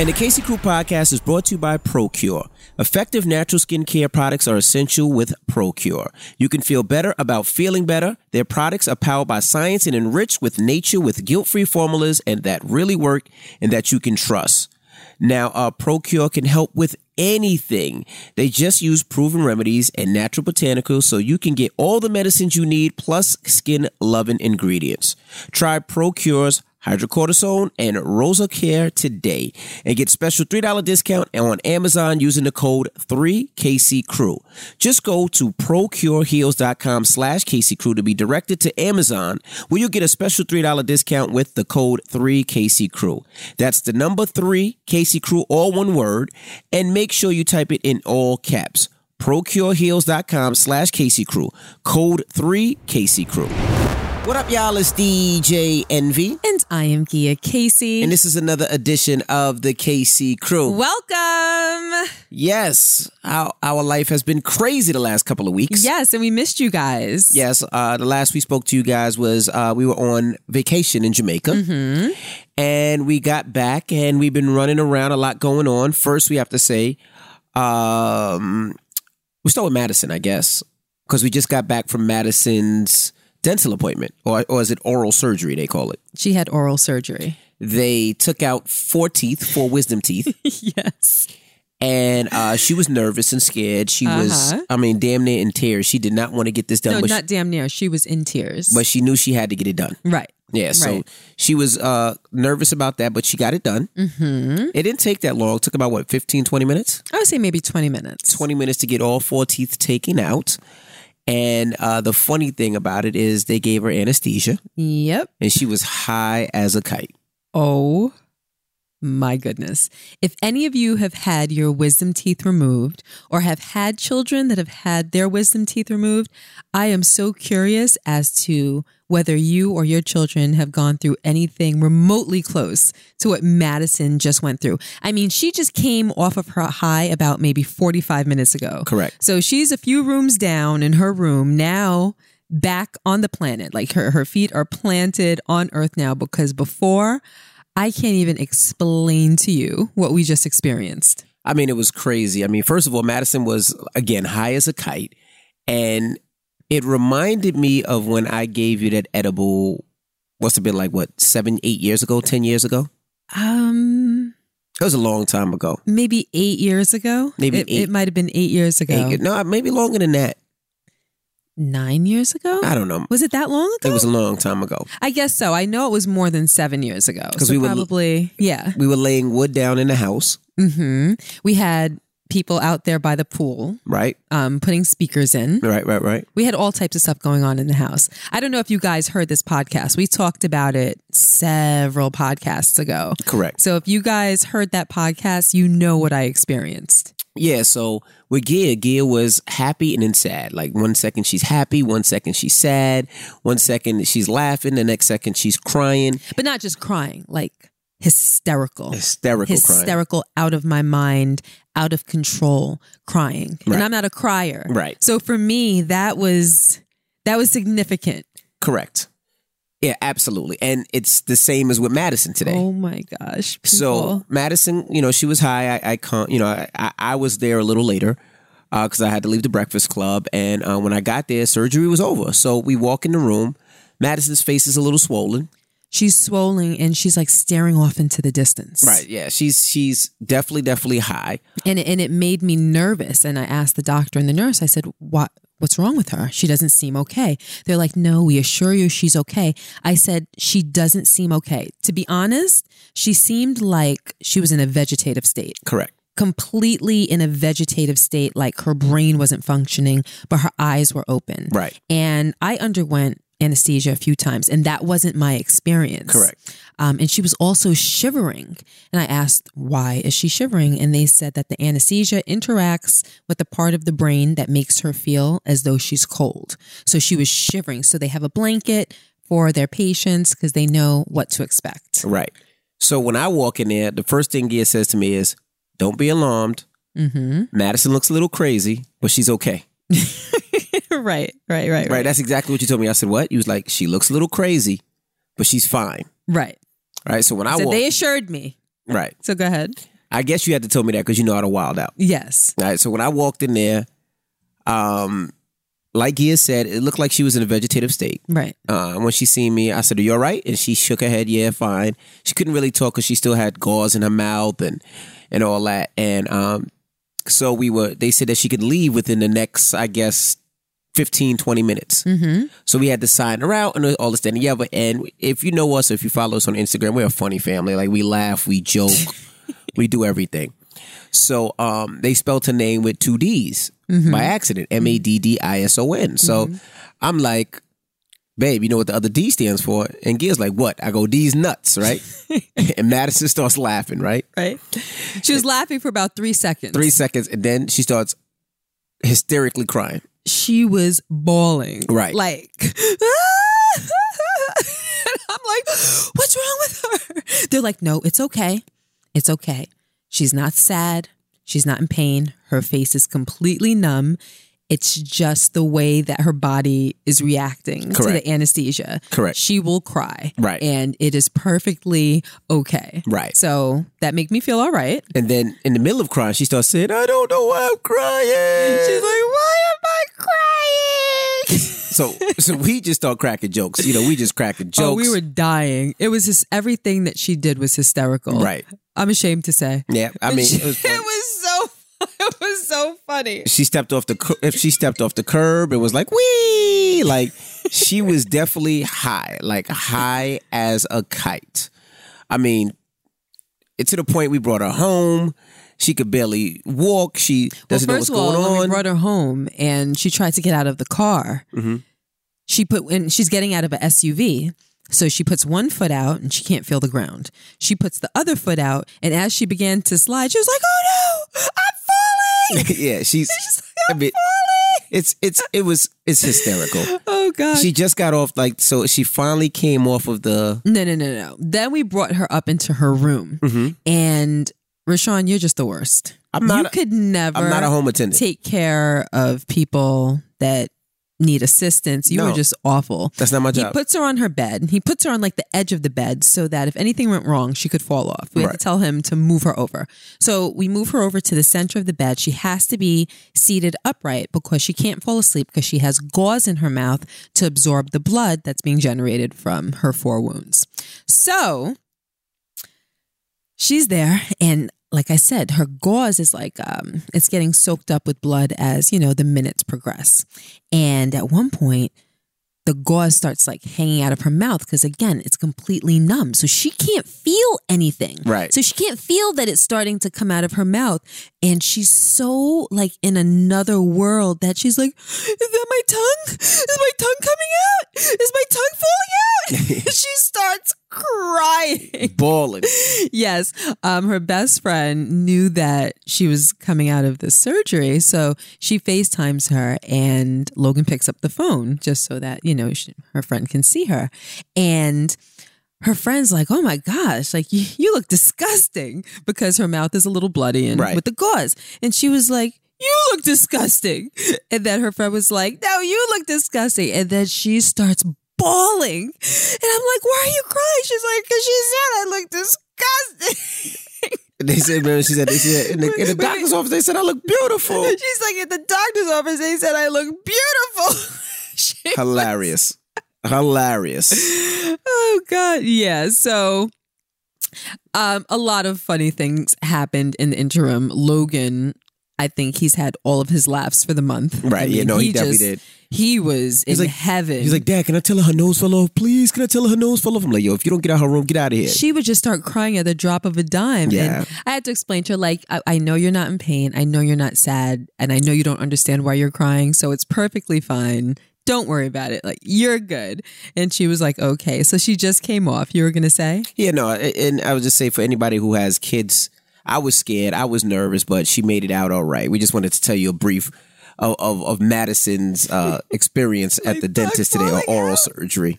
And the Casey Crew podcast is brought to you by Procure. Effective natural skincare products are essential with Procure. You can feel better about feeling better. Their products are powered by science and enriched with nature with guilt-free formulas and that really work and that you can trust. Now, uh, Procure can help with anything. They just use proven remedies and natural botanicals so you can get all the medicines you need plus skin loving ingredients. Try Procure's hydrocortisone and Rosa Care today and get special $3 discount on Amazon using the code 3KCCrew. Just go to procureheals.com slash KCCrew to be directed to Amazon where you'll get a special $3 discount with the code 3KCCrew. That's the number 3KCCrew, all one word, and make sure you type it in all caps. procureheals.com slash KCCrew. Code 3KCCrew. What up, y'all? It's DJ Envy. And I am Gia Casey. And this is another edition of the KC Crew. Welcome. Yes, our, our life has been crazy the last couple of weeks. Yes, and we missed you guys. Yes, uh, the last we spoke to you guys was uh, we were on vacation in Jamaica. Mm-hmm. And we got back and we've been running around, a lot going on. First, we have to say, um, we start with Madison, I guess, because we just got back from Madison's dental appointment, or, or is it oral surgery, they call it? She had oral surgery. They took out four teeth, four wisdom teeth. yes. And uh, she was nervous and scared. She was, Uh-huh. I mean, damn near in tears. She did not want to get this done, No, not damn near. She was in tears. but she knew she had to get it done. right. Yeah, so Right. she was uh, nervous about that, but she got it done. Mm-hmm. It didn't take that long. It took about, what, 15, 20 minutes? I would say maybe 20 minutes. 20 minutes to get all four teeth taken out. And uh, the funny thing about it is they gave her anesthesia Yep. and she was high as a kite. Oh my goodness. If any of you have had your wisdom teeth removed or have had children that have had their wisdom teeth removed, I am so curious as to whether you or your children have gone through anything remotely close to what Madison just went through. I mean, she just came off of her high about maybe 45 minutes ago. Correct. So she's a few rooms down in her room now back on the planet. Like her, her feet are planted on earth now because before I can't even explain to you what we just experienced. I mean, it was crazy. I mean, first of all, Madison was, again, high as a kite. And it reminded me of when I gave you that edible, must have been like, what, seven, eight years ago, 10 years ago? Um, It was a long time ago. maybe eight years ago. Maybe it, it might have been eight years ago. Eight- no, maybe longer than that. Nine years ago. I don't know. Was it that long ago? It was a long time ago. I guess so. I know it was more than seven years ago. 'Cause So we would- probably, yeah. We were laying wood down in the house, Mm-hmm. We had people out there by the pool, right? um, putting speakers in. Right, right, right. We had all types of stuff going on in the house. I don't know if you guys heard this podcast. We talked about it several podcasts ago. Correct. So if you guys heard that podcast, you know what I experienced. Yeah, so with Gia, Gia was happy and then sad. Like one second she's happy, one second she's sad, one second she's laughing, the next second she's crying, But not just crying, like hysterical. hysterical crying. Hysterical, out of my mind, out of control, crying. Right. And I'm not a crier. Right. So for me, that was that was significant. Correct. Yeah, absolutely. And it's the same as with Madison today. Oh my gosh. So. Madison, you know, she was high. I, I can't, you know, I, I, was there a little later because I had to leave the Breakfast Club, and uh, when I got there, surgery was over. So we walk in the room. Madison's face is a little swollen. she's swollen and she's like staring off into the distance. Right. Yeah. She's she's definitely definitely high. and and it made me nervous. And I asked the doctor and the nurse. I said, "What? What's wrong with her? She doesn't seem okay." They're like, "No, we assure you she's okay." I said, "She doesn't seem okay." To be honest, she seemed like she was in a vegetative state, Correct. completely in a vegetative state, like her brain wasn't functioning, but her eyes were open. Right. And I underwent anesthesia a few times, and that wasn't my experience. Correct. Um, and she was also shivering. And I asked, why is she shivering? And they said that the anesthesia interacts with the part of the brain that makes her feel as though she's cold. So she was shivering. So they have a blanket for their patients because they know what to expect. Right. So when I walk in there, the first thing Gia says to me is, "Don't be alarmed. hmm Madison looks a little crazy, but she's okay." right, right, right, Right. That's exactly what you told me. I said, "What?" You was like, "She looks a little crazy, but she's fine." Right. Right. So when I So walk, they assured me. Right. So go ahead. I guess you had to tell me that because you know how to wild out. Yes. All right. So when I walked in there, um, like Gia said, it looked like she was in a vegetative state. Right. Uh, when she seen me, I said, "Are you all right?" And she shook her head, "Yeah, fine." She couldn't really talk because she still had gauze in her mouth and and all that. And um, so we were. They said that she could leave within the next, I guess, 15, 20 minutes. Mm-hmm. So we had to sign her out and all this, that, and the other. And if you know us, if you follow us on Instagram, we're a funny family. Like we laugh, we joke, we do everything. So um, they spelled her name with two D's by accident, M A D D I S O N. So I'm like, babe, you know what the other D stands for? And Gia's like, what? I go, D's nuts, right? and Madison starts laughing, right? Right. She was laughing for about three seconds. Three seconds, and then she starts hysterically crying. She was bawling. Right. Like, and I'm like, what's wrong with her? They're like, no, it's okay. It's okay. She's not sad. She's not in pain. Her face is completely numb. It's just the way that her body is reacting to the anesthesia. Correct. She will cry. Right. And it is perfectly okay. Right. So that made me feel all right. And then in the middle of crying, she starts saying, I don't know why I'm crying. She's like, why am I crying? so so we just start cracking jokes. You know, we just cracking jokes. Oh, we were dying. It was just everything that she did was hysterical. Right. I'm ashamed to say. Yeah, I mean, it was it was so it was so funny. she stepped off the cu- if she stepped off the curb, it was like wee, like she was definitely high, like high as a kite. I mean, it to the point we brought her home. She could barely walk. She doesn't well, know first what's of all, going when we on. brought her home and she tried to get out of the car, Mm-hmm. she put when she's getting out of an SUV. So she puts one foot out and she can't feel the ground. She puts the other foot out, and as she began to slide, she was like, "Oh no, I'm falling!" yeah, she's. I mean, it's it's it was it's hysterical. oh god. She just got off like so. She finally came off of the. No, no, no, no. Then we brought her up into her room, mm-hmm. and RaaShaun, you're just the worst. I'm not You a- could never. I'm not a home attendant. Take care of people that need assistance. You No. were just awful. That's not my job. He job. puts her on her bed. He puts her on like the edge of the bed so that if anything went wrong, she could fall off. We had Right. to tell him to move her over. So we move her over to the center of the bed. She has to be seated upright because she can't fall asleep because she has gauze in her mouth to absorb the blood that's being generated from her four wounds. So she's there and like I said, her gauze is like um, it's getting soaked up with blood as you know the minutes progress. And at one point, the gauze starts like hanging out of her mouth because again, it's completely numb, so she can't feel anything. Right. So she can't feel that it's starting to come out of her mouth, and she's so like in another world that she's like, "Is that my tongue? Is my tongue coming out? Is my tongue falling out?" she starts crying Balling. yes. Um, her best friend knew that she was coming out of the surgery. So she FaceTimes her and Logan picks up the phone just so that, you know, she, her friend can see her. And her friend's like, oh my gosh, like you, you look disgusting because her mouth is a little bloody and Right. with the gauze. And she was like, you look disgusting. And then her friend was like, no, you look disgusting. And then she starts bawling. And I'm like, why are you crying? She's like, because she said I look disgusting. They said, remember, she said, they said in the, in the doctor's office, they said I look beautiful. She's like, at the doctor's office, they said I look beautiful. Hilarious. Hilarious. oh God, yeah. So, um, a lot of funny things happened in the interim. Logan, I think he's had all of his laughs for the month. Right, I yeah, no, he definitely did. He was in like- heaven. He's like, Dad, can I tell her her nose fell off? Please, can I tell her her nose fell off? I'm like, yo, if you don't get out of her room, get out of here. she would just start crying at the drop of a dime. Yeah. And I had to explain to her, like, I, I know you're not in pain. I know you're not sad. And I know you don't understand why you're crying. So it's perfectly fine. Don't worry about it. Like, you're good. And she was like, okay. So she just came off. You were going to say? yeah, no, and I would just say for anybody who has kids, I was scared, I was nervous, but she made it out all right. We just wanted to tell you a brief of, of, of Madison's uh, experience at the dentist today, or oral surgery.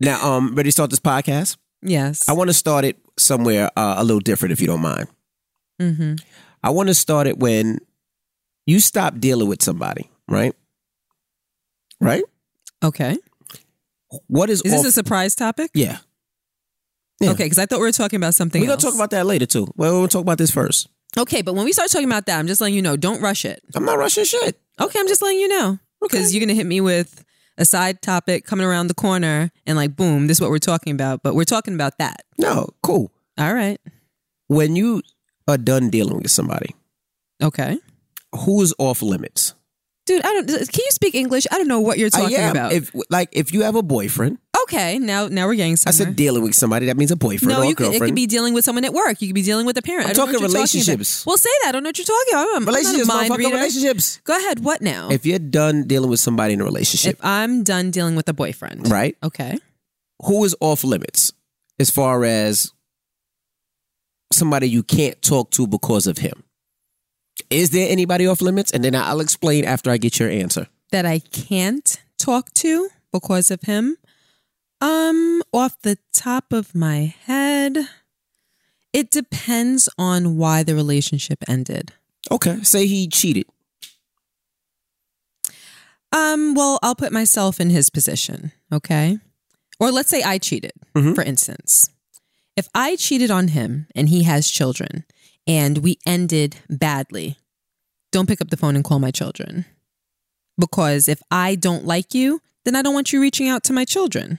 now, um, ready to start this podcast? Yes. I want to start it somewhere uh, a little different, if you don't mind. hmm I want to start it when you stop dealing with somebody, right? Right? Okay. What is, Is this off- a surprise topic? yeah? Yeah. Okay, because I thought we were talking about something We're else. gonna talk about that later too. Well, gonna talk about this first. okay, but when we start talking about that, I'm just letting you know, don't rush it. I'm not rushing shit. Okay, I'm just letting you know because Okay. you're gonna hit me with a side topic coming around the corner and like, boom, this is what we're talking about. But we're talking about that. No, cool. All right. When you are done dealing with somebody, Okay. who's off limits? Dude, I don't. Can you speak English? I don't know what you're Uh, talking yeah, about. If like if you have a boyfriend, okay, now now we're getting started. I said dealing with somebody. That means a boyfriend no, or a you could, it could be dealing with someone at work. You could be dealing with a parent. I'm I talking you're talking relationships. Well, say that. I don't know what you're talking about. I'm, I'm not relationships, mind reader. Relationships. Go ahead. What now? If you're done dealing with somebody in a relationship, if I'm done dealing with a boyfriend, right? Okay. Who is off limits as far as somebody you can't talk to because of him? Is there anybody off limits? And then I'll explain after I get your answer. That I can't talk to because of him. Um, off the top of my head, it depends on why the relationship ended. Okay. Say he cheated. Um, well, I'll put myself in his position, okay? Or let's say I cheated, Mhm. for instance. If I cheated on him and he has children and we ended badly, don't pick up the phone and call my children. Because if I don't like you, then I don't want you reaching out to my children.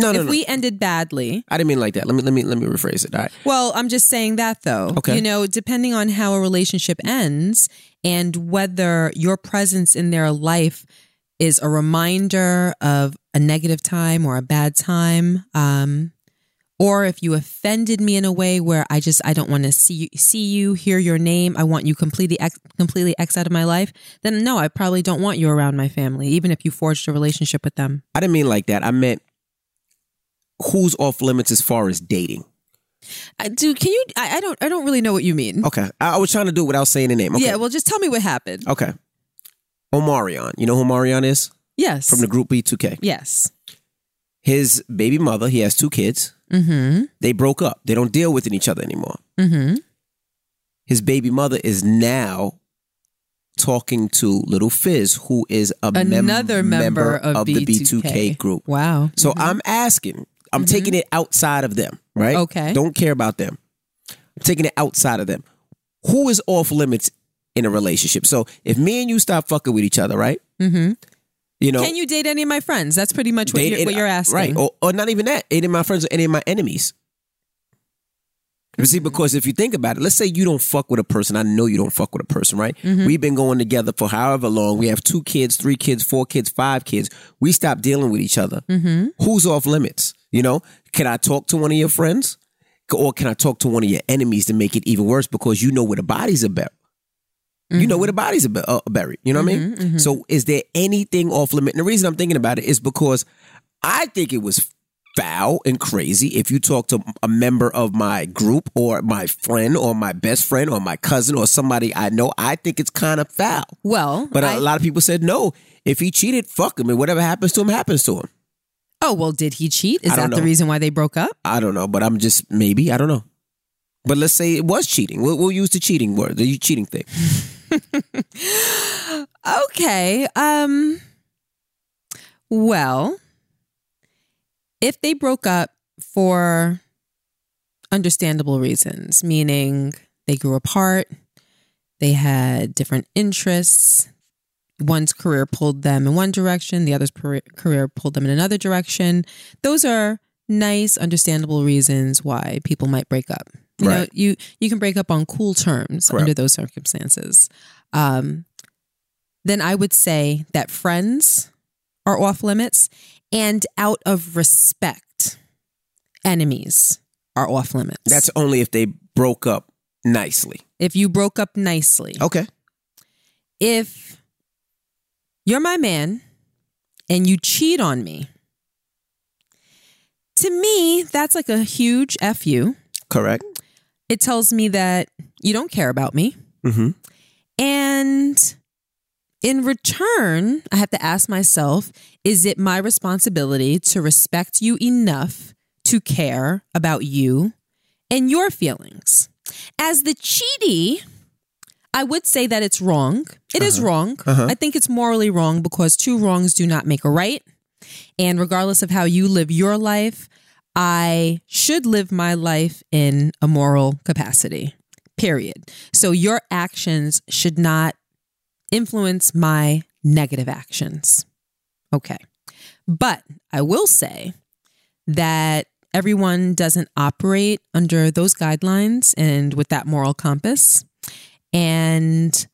No, no, if no. we ended badly, I didn't mean like that. Let me let me let me rephrase it. All right. well, I'm just saying that though. Okay. You know, depending on how a relationship ends and whether your presence in their life is a reminder of a negative time or a bad time, um, or if you offended me in a way where I just I don't want to see you, see you, hear your name, I want you completely ex, completely X out of my life, then no, I probably don't want you around my family, even if you forged a relationship with them. I didn't mean like that. I meant who's off limits as far as dating. I, dude, can you? I, I don't I don't really know what you mean. Okay. I, I was trying to do it without saying the name. Okay. Yeah, well, just tell me what happened. Okay. Omarion. You know who Omarion is? Yes. From the group B2K. yes. His baby mother, he has two kids. Mm-hmm. They broke up. They don't deal with each other anymore. Mm-hmm. His baby mother is now talking to little Fizz, who is a mem- Another member of the B2K. B2K group. Wow. So I'm asking, I'm taking it outside of them, right? Mm-hmm. Okay. Don't care about them. I'm taking it outside of them. Who is off limits in a relationship? So if me and you stop fucking with each other, right? Mm-hmm. You know, Can you date any of my friends? That's pretty much what, you're, what you're asking. Right. Or, or not even that. Any of my friends or any of my enemies. You see, because if you think about it, let's say you don't fuck with a person. I know you don't fuck with a person, right? Mm-hmm. We've been going together for however long. We have two kids, three kids, four kids, five kids. We stop dealing with each other. Mm-hmm. Who's off limits? You know, can I talk to one of your friends? Or can I talk to one of your enemies to make it even worse because you know where the bodies are buried? You know where the mm-hmm. bodies are uh, buried. You know what I mean? Mm-hmm, mm-hmm. So is there anything off limit? And the reason I'm thinking about it is because I think it was foul and crazy if you talk to a member of my group or my friend or my best friend or my cousin or somebody I know. I think it's kind of foul. Well, But a I- lot of people said no. If he cheated, fuck him, and whatever happens to him happens to him. Oh well, did he cheat? Is that don't the reason why they broke up? I don't know, but I'm just maybe I don't know. But let's say it was cheating. We'll, we'll use the cheating word, the cheating thing. Okay. Um. Well, if they broke up for understandable reasons, meaning they grew apart, they had different interests. One's career pulled them in one direction, the other's career career pulled them in another direction. Those are nice, understandable reasons why people might break up. You know, you you can break up on cool terms Correct. under those circumstances. Um, then I would say that friends are off limits, and out of respect, enemies are off limits. That's only if they broke up nicely. if you broke up nicely. Okay. If you're my man and you cheat on me, to me, that's like a huge F you. Correct. It tells me that you don't care about me. Mm-hmm. And in return, I have to ask myself is it my responsibility to respect you enough to care about you and your feelings? As the cheaty, I would say that it's wrong. It is wrong. Uh-huh. I think it's morally wrong because two wrongs do not make a right. And regardless of how you live your life, I should live my life in a moral capacity, period. So your actions should not influence my negative actions. Okay. But I will say that everyone doesn't operate under those guidelines and with that moral compass. And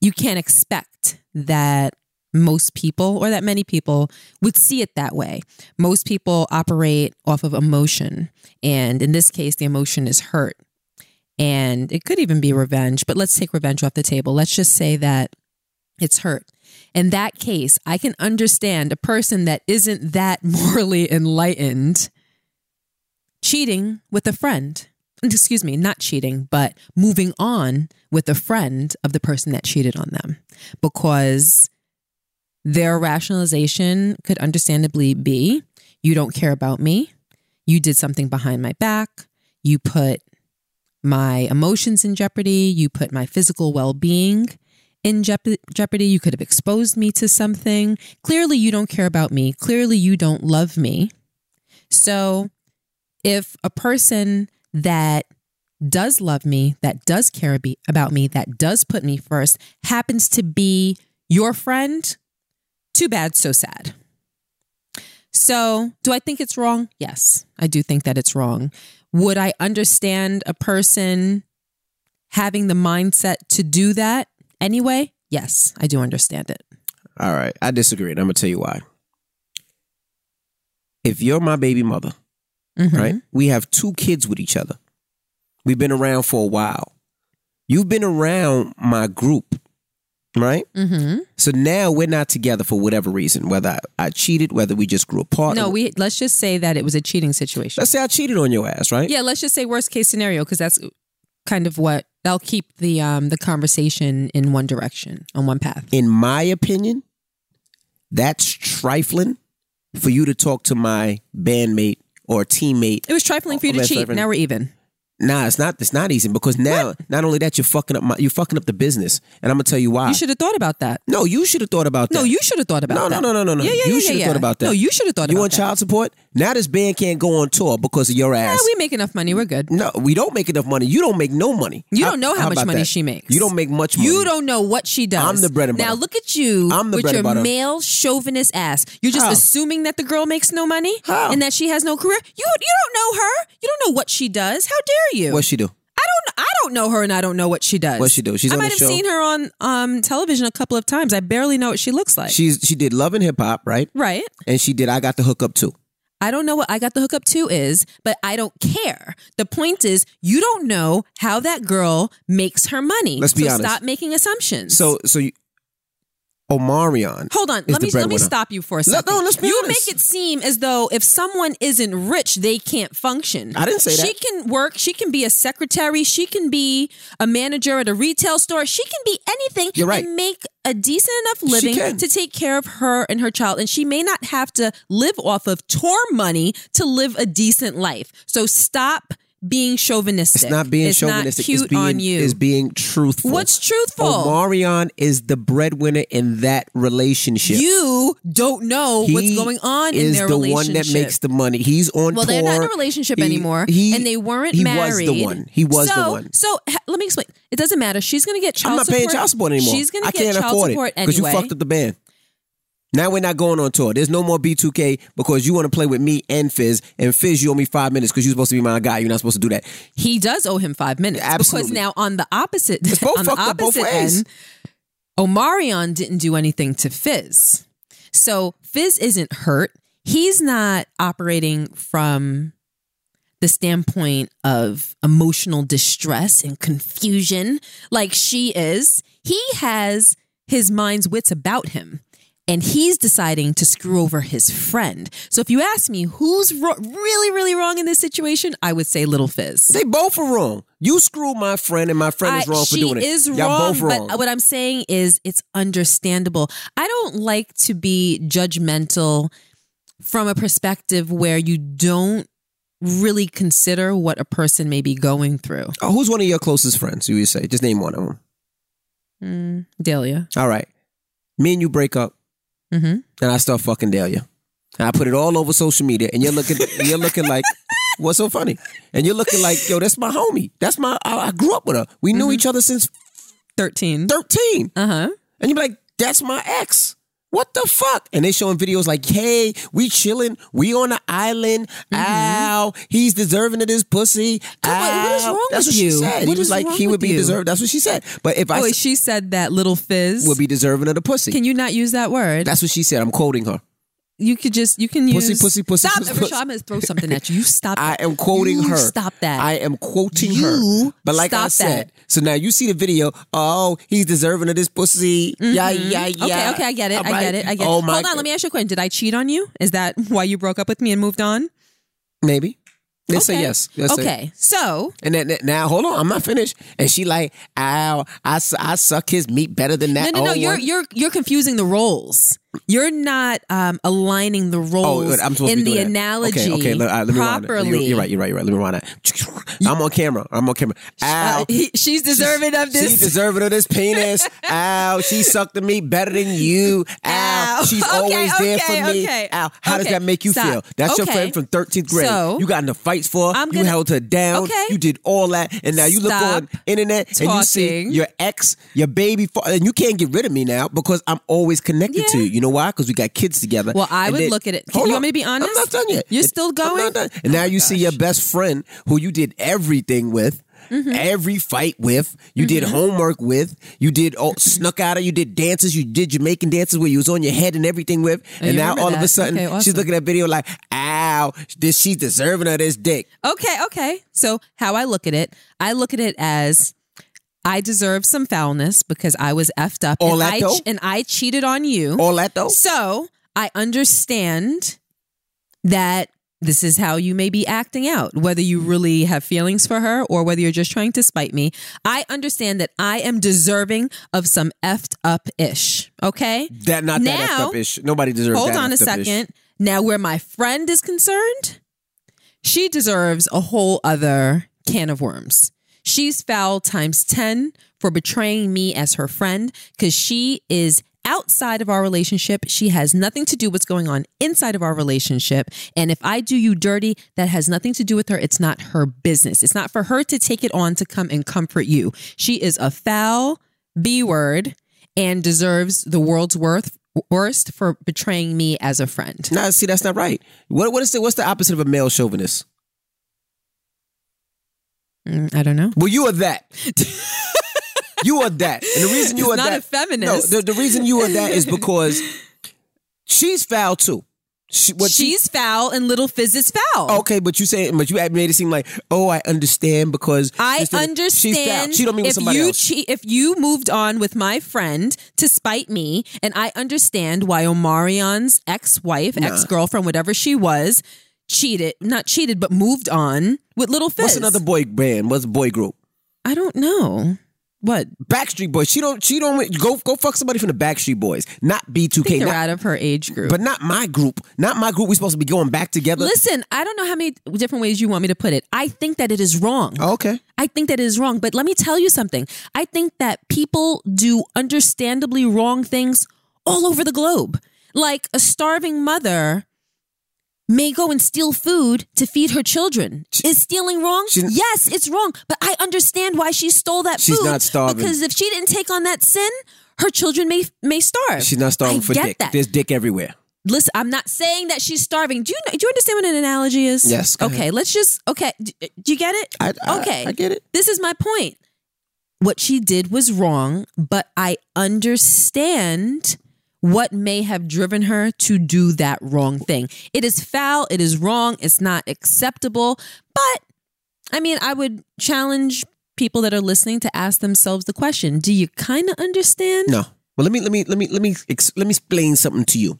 you can't expect that most people or that many people would see it that way. Most people operate off of emotion. And in this case, the emotion is hurt. And it could even be revenge, but let's take revenge off the table. Let's just say that it's hurt. In that case, I can understand a person that isn't that morally enlightened cheating with a friend. Excuse me, not cheating, but moving on with a friend of the person that cheated on them because their rationalization could understandably be you don't care about me. You did something behind my back. You put my emotions in jeopardy. You put my physical well being in jeopardy. You could have exposed me to something. Clearly, you don't care about me. Clearly, you don't love me. So, if a person that does love me, that does care about me, that does put me first, happens to be your friend, too bad, so sad. So, do I think it's wrong? Yes, I do think that it's wrong. Would I understand a person having the mindset to do that anyway? Yes, I do understand it. All right. I disagree. And I'm to tell you why. If you're my baby mother, mm-hmm. right? We have two kids with each other. We've been around for a while. You've been around my group, right? Mm-hmm. So now we're not together for whatever reason, whether I, I cheated, whether we just grew apart. No, we let's just say that it was a cheating situation. Let's say I cheated on your ass, right? Yeah, let's just say worst case scenario because that's kind of what that'll keep the um the conversation in one direction on one path. In my opinion, that's trifling for you to talk to my bandmate or teammate. It was trifling for you to cheat. Now we're even. Nah, it's not. It's not easy because now, what? not only that, you're fucking up. My, you're fucking up the business, and I'm gonna tell you why. You should have thought about that. No, you should have thought about that. No, you should have thought about no, that. No, no, no, no, no. Yeah, yeah, you yeah, should have yeah. thought about that. No, you should have thought. You about want that. child support? Now this band can't go on tour because of your ass. Yeah, we make enough money. We're good. No, we don't make enough money. You don't make no money. You don't know how, how much money that? she makes. You don't make much money. You don't know what she does. I'm the bread and butter. Now look at you I'm the with your butter. male chauvinist ass. You're just How? assuming that the girl makes no money How? and that she has no career. You you don't know her. You don't know what she does. How dare you? What she do? I don't. I don't know her, and I don't know what she does. What she do? She's I might the have show. seen her on um, television a couple of times. I barely know what she looks like. She's she did Love and Hip Hop, right? right. And she did I Got the Hookup 2. I don't know what I got the hookup 2 is, but I don't care. The point is, you don't know how that girl makes her money. Let's be so honest. Stop making assumptions. So so you, Omarion. Hold on. Let me let me stop you for a second. no, let's be you honest. make it seem as though if someone isn't rich, they can't function. I didn't say that. She can work. She can be a secretary. She can be a manager at a retail store. She can be anything You're right. and make a decent enough living can. to take care of her and her child. And she may not have to live off of tour money to live a decent life. So stop being chauvinistic. It's not being it's chauvinistic. Not cute it's being on you. is being truthful. What's truthful? Omarion is the breadwinner in that relationship. You don't know what's going on in is their the relationship. one that makes the money. He's on well, tour. they're not in a relationship He- anymore, he- and they weren't he married. was the one. He was so, the one. So ha- let me explain. It doesn't matter. She's going to get child I'm not support. paying child support anymore. She's going to I get can't child afford support it because you fucked up the band. Now we're not going on tour. There's no more B2K because you want to play with me and Fizz. And Fizz, you owe me five minutes because you're supposed to be my guy. You're not supposed to do that. He does owe him five minutes Absolutely. because now on the opposite, on the fucked up both opposite end, Omarion didn't do anything to Fizz. So Fizz isn't hurt. He's not operating from the standpoint of emotional distress and confusion like she is. He has his mind's wits about him. And he's deciding to screw over his friend. So if you ask me who's ro- really, really wrong in this situation, I would say Little Fizz. They both are wrong. You screwed my friend, and my friend is I- wrong for she doing it. is Y'all wrong, both wrong. but what I'm saying is it's understandable. I don't like to be judgmental from a perspective where you don't really consider what a person may be going through. Oh, who's one of your closest friends? You would say just name one of them. Mm, Delia. All right, me and you break up, Mm-hmm. and I start fucking Dahlia. And I put it all over social media, and you're looking, you're looking like, what's so funny? And you're looking like, yo, that's my homie. That's my. I, I grew up with her. We knew each other since 13. thirteen. Uh huh. And you're like, that's my ex. What the fuck? And they showing videos like, hey, we chilling, we on the island. Mm-hmm. Ow, he's deserving of this pussy. Come on, what is wrong That's with what you? she said. he was like, he would be you? deserved. That's what she said. But if I Oh, s- she said that little fizz. would be deserving of the pussy. Can you not use that word? That's what she said. I'm quoting her. You could just you can use Pussy, pussy, pussy, Stop, pussy, pussy. I'm gonna throw something at you. You stop. I am quoting You her. Stop that. I am quoting You her. But like I said, that. so now you see the video. Oh, he's deserving of this pussy. Yeah, yeah, yeah. Mm-hmm. Okay, okay, I get it. All I get it. I get oh it. My Hold on, let me ask you a question. Did I cheat on you? Is that why you broke up with me and moved on? Maybe. Let's okay. say yes. Let's say- okay, so And then then- now, hold on, I'm not finished. And she like, ow, I, I suck his meat better than that. no, no. old You're one." you're you're confusing the roles. You're not um, aligning the roles Oh, in the analogy Okay, okay. Let, right, let me properly. You're, you're right. You're right. You're right. Let me rewind that. I'm on camera. I'm on camera. Ow. Uh, he- she's deserving of this. She's deserving of this penis. Ow. She sucked the meat better than you. Ow. Ow. She's Okay, always there for me. okay. Ow. How does that make you stop. feel? That's your friend from 13th grade. So, you got in the fights for. her. I'm you gonna- held her down. You did all that. And now you look on internet and you see your ex, your baby, and you can't get rid of me now because I'm always connected to you. You know why? Because we got kids together. Well, I And would then- look at it. Hold You on. want me to be honest? I'm not done yet. You're It- still I'm going? not done. And now you see your best friend who you did everything with. Mm-hmm. Every fight with, you did homework with, you did all, snuck out of, you did dances, you did Jamaican dances where you was on your head and everything with, and you now remember all of a sudden Okay, awesome. she's looking at video like, ow, this she's deserving of this dick. Okay, okay. So how I look at it, I look at it as I deserve some foulness because I was effed up and, I, and I cheated on you. All that though. So I understand that this is how you may be acting out, whether you really have feelings for her or whether you're just trying to spite me. I understand that I am deserving of some effed up ish. Okay. That not that effed up ish. Nobody deserves Hold on a effed up ish. second. Now, where my friend is concerned, she deserves a whole other can of worms. She's foul times 10 for betraying me as her friend because she is outside of our relationship. She has nothing to do with what's going on inside of our relationship. And if I do you dirty, that has nothing to do with her. It's not her business. It's not for her to take it on to come and comfort you. She is a foul B word and deserves the world's worth worst for betraying me as a friend. Nah, see, that's not right. What what is the what's the opposite of a male chauvinist? Mm, I don't know. Well, you are that. you are that, and the reason you He's are not that. a feminist. No, the, the reason you are that is because she's foul too. She, what she- She's foul and Little Fizz is foul. okay, but you say, but you made it seem like, oh, I understand because I this- She's foul. She don't mean with somebody you else. che- if you moved on with my friend to spite me, and I understand why Omarion's ex-wife, ex-girlfriend, whatever she was, cheated, not cheated, but moved on with Little Fizz. What's another boy band? What's a boy group? I don't know. What? Backstreet Boys. She don't. She don't. Go go fuck somebody from the Backstreet Boys. Not B two K. they're out of her age group. But not my group. Not my group. We're supposed to be going back together. Listen, I don't know how many different ways you want me to put it. I think that it is wrong. Oh, okay. I think that it is wrong. But let me tell you something. I think that people do understandably wrong things all over the globe. Like a starving mother may go and steal food to feed her children. Is stealing wrong? Yes, it's wrong. But I understand why she stole that She's food. not starving. Because if she didn't take on that sin, her children may may starve. She's not starving I for get dick. That. There's dick everywhere. Listen, I'm not saying that she's starving. Do you know, do you understand what an analogy is? Yes, go Okay, ahead. let's just okay. Do, uh, do you get it? I- I- okay, I get it. This is my point. What she did was wrong, but I understand what may have driven her to do that wrong thing. It is foul. It is wrong. It's not acceptable. But I mean, I would challenge people that are listening to ask themselves the question: Do you kind of understand? No. Well, let me let me let me let me ex- let me explain something to you.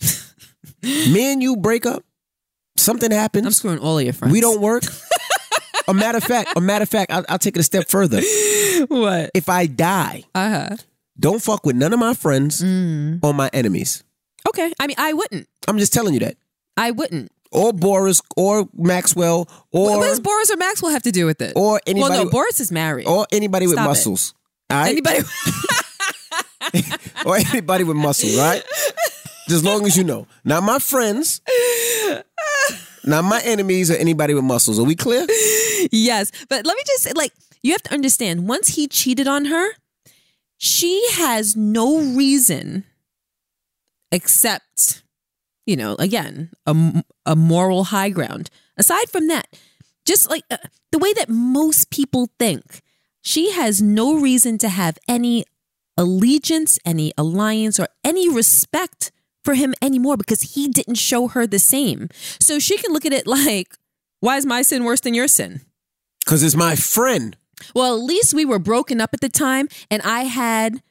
Me and you break up. Something happens. I'm screwing all of your friends. we don't work. a matter of fact, a matter of fact, I'll, I'll take it a step further. What? If I die, Uh huh. Don't fuck with none of my friends Mm. or my enemies. Okay. I mean, I wouldn't. I'm just telling you that. I wouldn't. Or Boris, or Maxwell, or what does Boris or Maxwell have to do with it? or anybody, well, no, Boris is married. or anybody with Stop it. muscles. All right? Anybody? or anybody with muscles, right? Just long as you know. Not my friends. Not my enemies or anybody with muscles. Are we clear? yes. But let me just like, you have to understand once he cheated on her, she has no reason except, you know, again, a, a moral high ground. Aside from that, just like uh, the way that most people think, she has no reason to have any allegiance, any alliance, or any respect for him anymore because he didn't show her the same. So she can look at it like, why is my sin worse than your sin? Because it's my friend. Well, at least we were broken up at the time and I had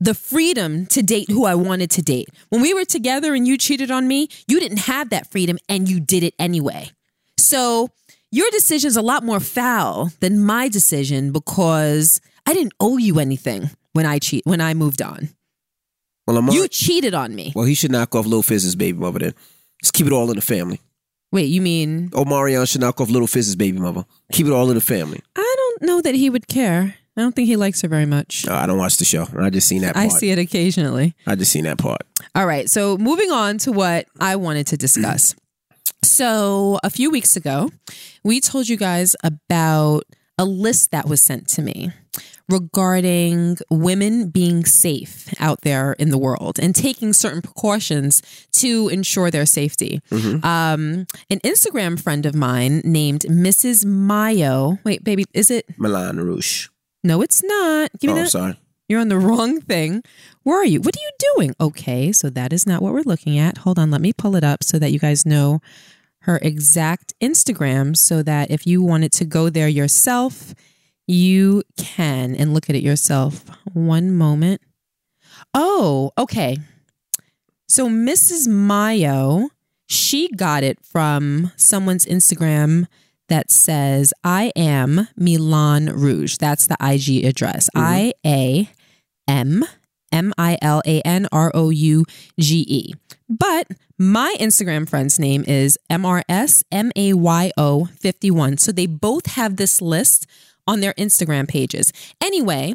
the freedom to date who I wanted to date. When we were together and you cheated on me, you didn't have that freedom and you did it anyway. So your decision is a lot more foul than my decision because I didn't owe you anything when I cheat when I moved on. Well, You cheated on me. well, he should knock off Little Fizz's baby mother then. Just keep it all in the family. Wait, you mean Omarion should knock off Little Fizz's baby mother. Keep it all in the family. I don't know that he would care. I don't think he likes her very much. I don't watch the show. I just seen that part. I see it occasionally. I just seen that part. All right. So moving on to what I wanted to discuss. So a few weeks ago, we told you guys about a list that was sent to me regarding women being safe out there in the world and taking certain precautions to ensure their safety. Um, an Instagram friend of mine named Mrs. Mayo. Wait, baby, is it? Milan Rouge. No, it's not. Give Oh, me I'm that. sorry. You're on the wrong thing. Where are you? What are you doing? Okay, so that is not what we're looking at. Hold on, let me pull it up so that you guys know her exact Instagram so that if you wanted to go there yourself, you can and look at it yourself. One moment. Oh, okay. So Mrs. Mayo, she got it from someone's Instagram that says, I am Milan Rouge. That's the IG address. Mm-hmm. I A M M I L A N R O U G E. But my Instagram friend's name is MRS M A Y O 51. So they both have this list on their Instagram pages. Anyway,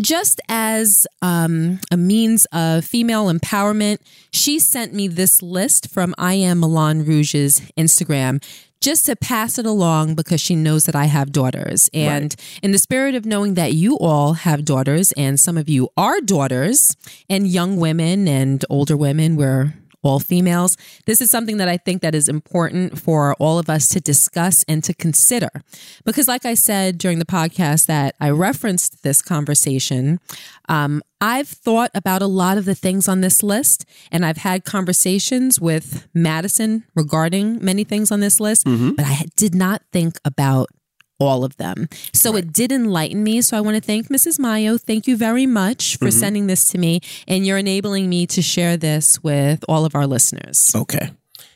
just as um, a means of female empowerment, she sent me this list from I Am Milan Rouge's Instagram just to pass it along because she knows that I have daughters. And in the spirit of knowing that you all have daughters and some of you are daughters and young women and older women, we're all females. This is something that I think that is important for all of us to discuss and to consider. Because like I said during the podcast that I referenced this conversation, um, I've thought about a lot of the things on this list and I've had conversations with Madison regarding many things on this list, but I did not think about all of them. So it did enlighten me. So I want to thank Mrs. Mayo. Thank you very much for sending this to me. And you're enabling me to share this with all of our listeners. Okay.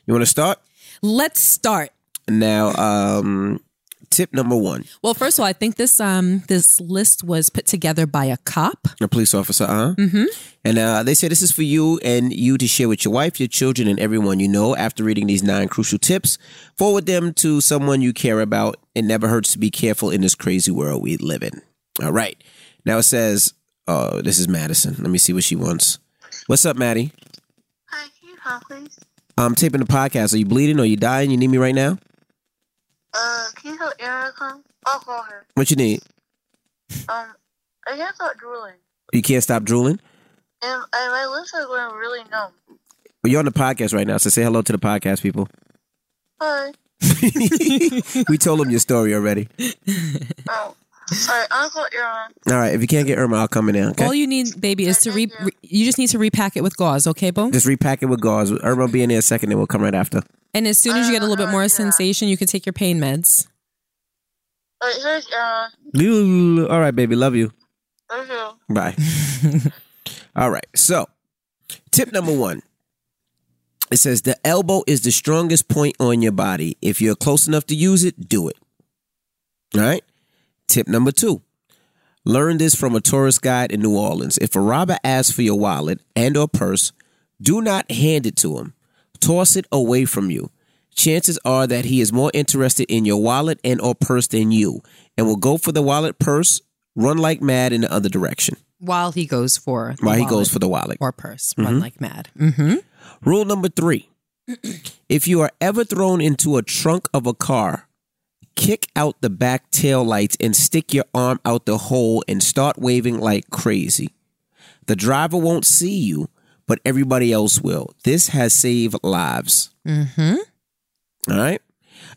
You want to start? Let's start. Now, um, tip number one. Well, first of all, I think this um this list was put together by a cop. A police officer, uh huh. Mm-hmm. And uh, they say this is for you and you to share with your wife, your children, and everyone you know. After reading these nine crucial tips, forward them to someone you care about. It never hurts to be careful in this crazy world we live in. All right. Now it says, oh, this is Madison. Let me see what she wants. What's up, Maddie? Hi, can you call, please? I'm taping the podcast. Are you bleeding or you dying? You need me right now? Uh, can you tell Erin to come? I'll call her. What you need? Um, I can't stop drooling. You can't stop drooling? And, and my lips are going really numb. Well, you're on the podcast right now, so say hello to the podcast people. Hi. we told them your story already. Oh. Alright, I'll call Erin. All right, if you can't get Irma, I'll come in there. Okay, All you need, baby, is to re, you. re- you just need to repack it with gauze, okay, Bo? just repack it with gauze. Irma will be in there a second, and we'll come right after. And as soon as you get a little bit more Uh, yeah. sensation, you can take your pain meds. Alright, here's Erin. All right, baby, love you. Thank you. Bye. All right, so tip number one. It says the elbow is the strongest point on your body. If you're close enough to use it, do it. All right. Tip number two. Learn this from a tourist guide in New Orleans. If a robber asks for your wallet and or purse, do not hand it to him. Toss it away from you. Chances are that he is more interested in your wallet and or purse than you and will go for the wallet purse, run like mad in the other direction. While he goes for the while he wallet goes for the wallet. or purse, run like mad. Mm-hmm. Rule number three if you are ever thrown into a trunk of a car, kick out the back tail lights and stick your arm out the hole and start waving like crazy. The driver won't see you, but everybody else will. This has saved lives. Mm-hmm. All right.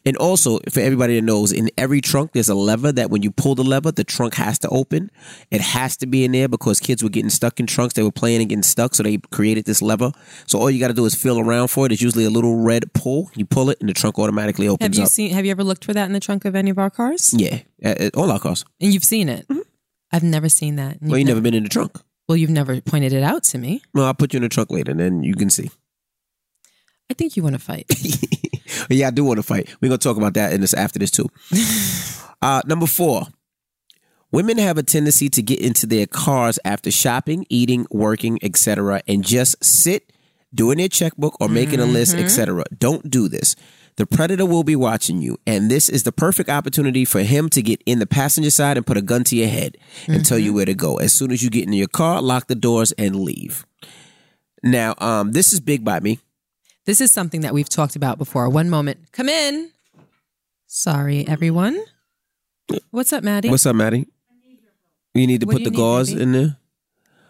And also, for everybody that knows, in every trunk, there's a lever that when you pull the lever, the trunk has to open. It has to be in there because kids were getting stuck in trunks. They were playing and getting stuck, so they created this lever. So all you got to do is feel around for it. It's usually a little red pull. You pull it, and the trunk automatically opens Have you up. seen? Have you ever looked for that in the trunk of any of our cars? yeah, uh, uh, all our cars. And you've seen it. I've never seen that. Well, you've you never been in the trunk. Well, you've never pointed it out to me. Well, I'll put you in the trunk later, and then you can see. I think you want to fight. yeah, I do want to fight. We're gonna talk about that in this after this too. uh, number four, women have a tendency to get into their cars after shopping, eating, working, etc., and just sit doing their checkbook or making a list, etc. Don't do this. The predator will be watching you, and this is the perfect opportunity for him to get in the passenger side and put a gun to your head and tell you where to go. As soon as you get in your car, lock the doors and leave. Now, um, this is big by me. This is something that we've talked about before. One moment. Come in. Sorry, everyone. What's up, Maddie? What's up, Maddie? You need to What put you the need, gauze baby? in there.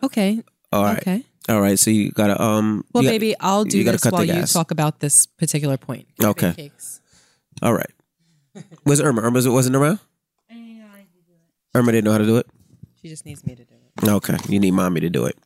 okay. All right. Okay. All right. So you gotta um. Well, you got- baby, I'll do you gotta this cut the while you gas. talk about this particular point. Okay. Cakes. All right. Where's Irma? Irma wasn't around. Irma didn't know how to do it. She just needs me to do it. Okay, you need mommy to do it.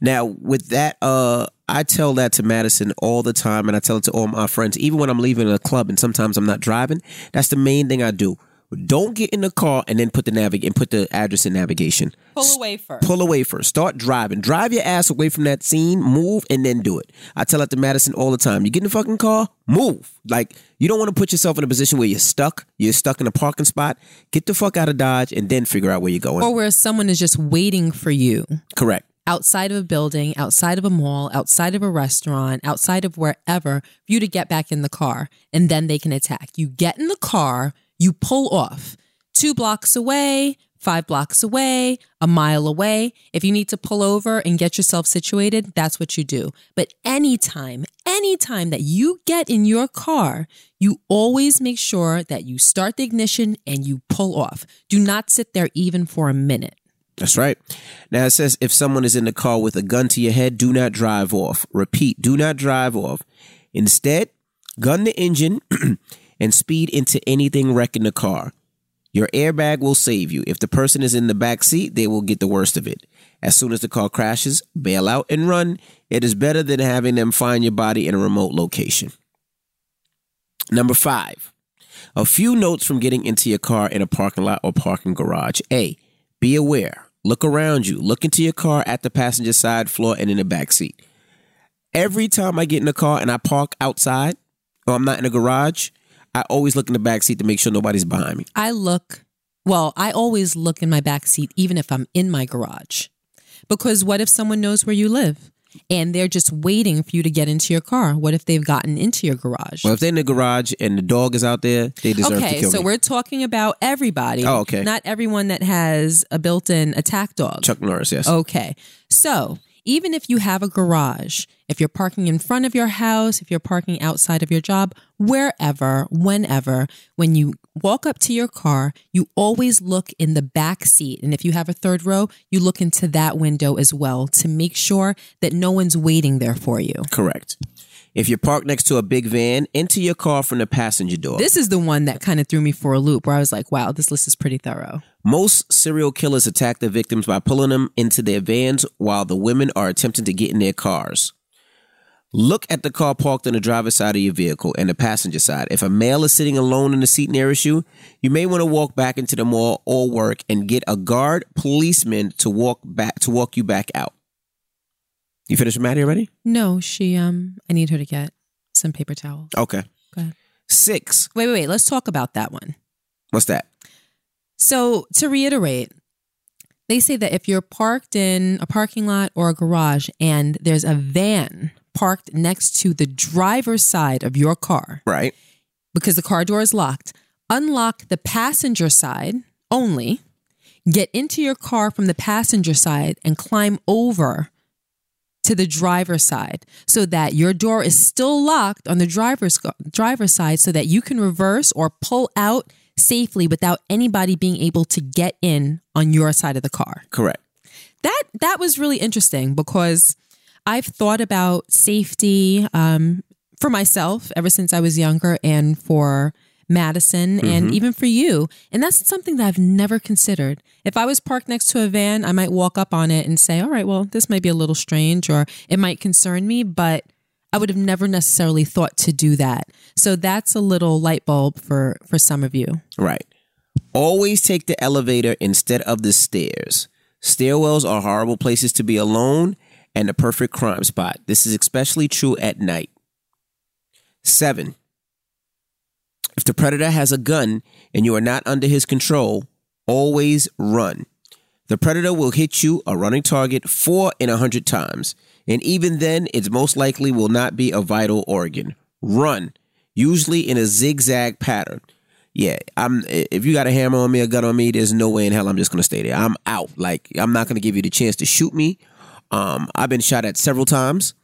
Now, with that, uh, I tell that to Madison all the time, and I tell it to all my friends, even when I'm leaving a club, and sometimes I'm not driving. That's the main thing I do. Don't get in the car and then put the navig and put the address in navigation. Pull away first. Pull away first. Start driving. Drive your ass away from that scene. Move and then do it. I tell it to Madison all the time. You get in the fucking car, move. Like you don't want to put yourself in a position where you're stuck. You're stuck in a parking spot. Get the fuck out of Dodge and then figure out where you're going. Or where someone is just waiting for you Correct. Outside of a building, outside of a mall, outside of a restaurant, outside of wherever for you to get back in the car and then they can attack. You get in the car, you pull off two blocks away, five blocks away, a mile away. If you need to pull over and get yourself situated, that's what you do. But anytime, anytime that you get in your car, you always make sure that you start the ignition and you pull off. Do not sit there even for a minute. That's right. Now it says if someone is in the car with a gun to your head, do not drive off. Repeat, do not drive off. Instead, gun the engine and speed into anything wrecking the car. Your airbag will save you. If the person is in the back seat, they will get the worst of it. As soon as the car crashes, bail out and run. It is better than having them find your body in a remote location. Number five, a few notes from getting into your car in a parking lot or parking garage. A, be aware. Look around you. Look into your car at the passenger side floor and in the back seat. Every time I get in the car and I park outside or I'm not in a garage, I always look in the back seat to make sure nobody's behind me. I look, well, I always look in my back seat, even if I'm in my garage. Because what if someone knows where you live and they're just waiting for you to get into your car? What if they've gotten into your garage? Well, if they're in the garage and the dog is out there, they deserve to okay, kill so me. we're talking about everybody. Oh, okay. Not everyone that has a built in attack dog. Chuck Norris, yes. Okay. So even if you have a garage, if you're parking in front of your house, if you're parking outside of your job, wherever, whenever, when you walk up to your car, you always look in the back seat. And if you have a third row, you look into that window as well to make sure that no one's waiting there for you. Correct. If you're parked next to a big van, enter your car from the passenger door. This is the one that kind of threw me for a loop where I was like, wow, this list is pretty thorough. Most serial killers attack their victims by pulling them into their vans while the women are attempting to get in their cars. Look at the car parked on the driver's side of your vehicle and the passenger side. If a male is sitting alone in the seat nearest you, you may want to walk back into the mall or work and get a guard policeman to walk back to walk you back out. You finished with Maddie already? No, she, um, I need her to get some paper towel. Okay. Go ahead. Six. Wait, wait, wait. Let's talk about that one. What's that? So, to reiterate, they say that if you're parked in a parking lot or a garage and there's a van parked next to the driver's side of your car Right. because the car door is locked, unlock the passenger side only, get into your car from the passenger side and climb over to the driver's side so that your door is still locked on the driver's driver's side so that you can reverse or pull out safely without anybody being able to get in on your side of the car. Correct. That that was really interesting because I've thought about safety um, for myself ever since I was younger and for Madison and even for you. And that's something that I've never considered. If I was parked next to a van, I might walk up on it and say, all right, well, this might be a little strange or it might concern me, but I would have never necessarily thought to do that. So that's a little light bulb for for some of you. Right. Always take the elevator instead of the stairs. Stairwells are horrible places to be alone and the perfect crime spot. This is especially true at night. Seven. If the predator has a gun and you are not under his control, always run. The predator will hit you, a running target, four in a hundred times. And even then, it most likely will not be a vital organ. Run, usually in a zigzag pattern. Yeah, I'm. If you got a hammer on me, a gun on me, there's no way in hell I'm just gonna stay there. I'm out. Like I'm not gonna give you the chance to shoot me. Um, I've been shot at several times,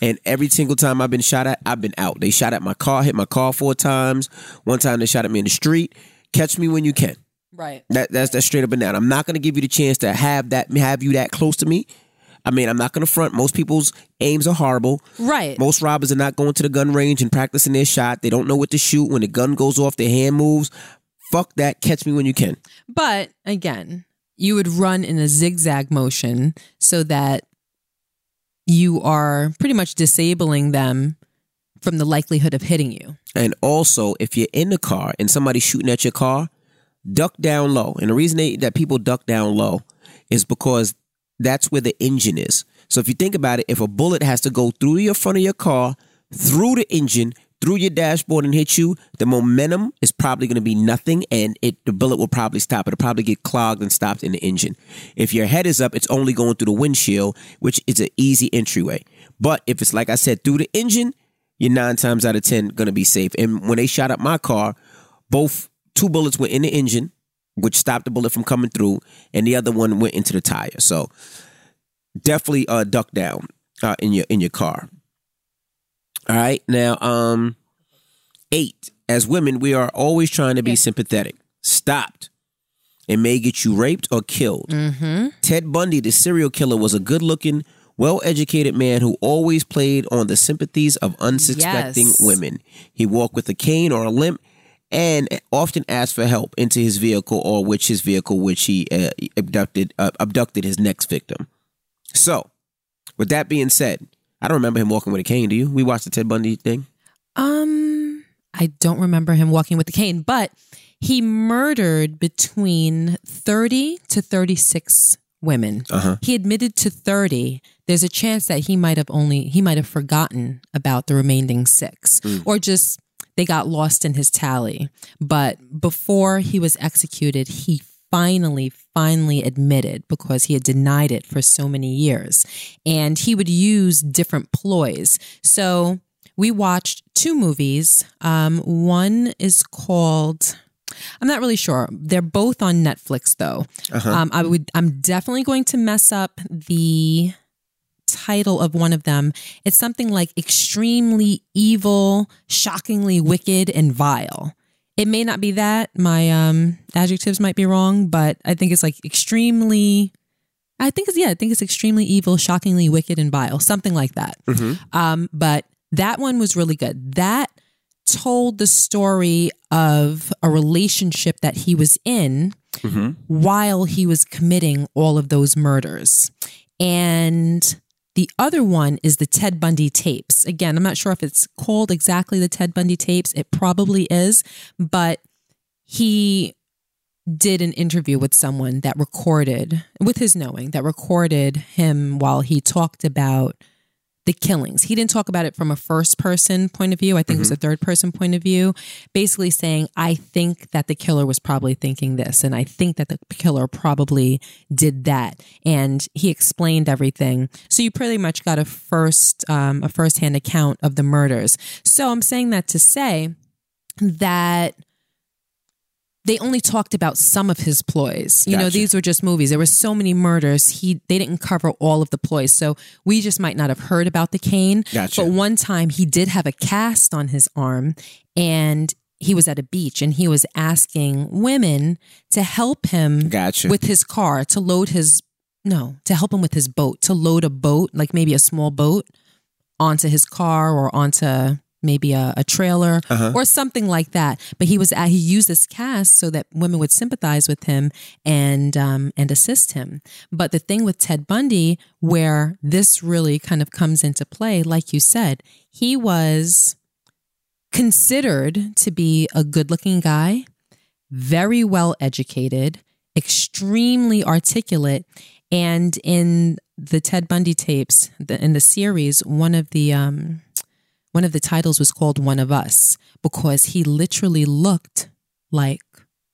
and every single time I've been shot at, I've been out. They shot at my car, hit my car four times. One time they shot at me in the street. Catch me when you can. Right. That that's that's straight up and down. I'm not gonna give you the chance to have that have you that close to me. I mean, I'm not gonna front. Most people's aims are horrible. Right. Most robbers are not going to the gun range and practicing their shot. They don't know what to shoot. When the gun goes off, their hand moves. Fuck that. Catch me when you can. But again, you would run in a zigzag motion so that you are pretty much disabling them from the likelihood of hitting you. And also, if you're in the car and somebody's shooting at your car, duck down low. And the reason they, that people duck down low is because that's where the engine is. So if you think about it, if a bullet has to go through your front of your car, through the engine, through your dashboard and hit you, the momentum is probably going to be nothing, and it the bullet will probably stop. It'll probably get clogged and stopped in the engine. If your head is up, it's only going through the windshield, which is an easy entryway. But if it's like I said, through the engine, you're nine times out of ten going to be safe. And when they shot up my car, both two bullets went in the engine, which stopped the bullet from coming through, and the other one went into the tire. So definitely uh, duck down uh, in your in your car. All right, now um, eight. As women, we are always trying to be sympathetic. Stopped. It may get you raped or killed. Ted Bundy, the serial killer, was a good looking, well educated man who always played on the sympathies of unsuspecting Yes. women. He walked with a cane or a limp and often asked for help into his vehicle or which his vehicle which he uh, abducted uh, abducted his next victim. So, with that being said, I don't remember him walking with a cane, do you? We watched the Ted Bundy thing. Um, I don't remember him walking with the cane, but he murdered between 30 to 36 women. Uh-huh. He admitted to 30. There's a chance that he might have only he might have forgotten about the remaining 6 or just they got lost in his tally. But before he was executed, he finally finally admitted because he had denied it for so many years and he would use different ploys. So we watched two movies. Um, one is called. I'm not really sure. They're both on Netflix, though. Um, I would. I'm definitely going to mess up the title of one of them. It's something like extremely evil, shockingly wicked, and vile. It may not be that. My um, adjectives might be wrong, but I think it's like extremely. I think it's yeah. I think it's extremely evil, shockingly wicked, and vile. Something like that. Um, but that one was really good. That told the story of a relationship that he was in while he was committing all of those murders. And the other one is the Ted Bundy tapes. Again, I'm not sure if it's called exactly the Ted Bundy tapes. It probably is, but he did an interview with someone that recorded, with his knowing, that recorded him while he talked about the killings. He didn't talk about it from a first person point of view. I think it was a third person point of view, basically saying, I think that the killer was probably thinking this, and I think that the killer probably did that. And he explained everything. So you pretty much got a first, um, a first hand account of the murders. So I'm saying that to say that they only talked about some of his ploys. You know, these were just movies. There were so many murders. He they didn't cover all of the ploys. So we just might not have heard about the cane. Gotcha. But one time he did have a cast on his arm and he was at a beach and he was asking women to help him Gotcha. with his car to load his no, to help him with his boat, to load a boat, like maybe a small boat onto his car or onto maybe a, a trailer Uh-huh. or something like that. But he was at, he used this cast so that women would sympathize with him and um, and assist him. But the thing with Ted Bundy, where this really kind of comes into play, like you said, he was considered to be a good-looking guy, very well educated, extremely articulate, and in the Ted Bundy tapes, the, in the series, one of the um, one of the titles was called "One of Us" because he literally looked like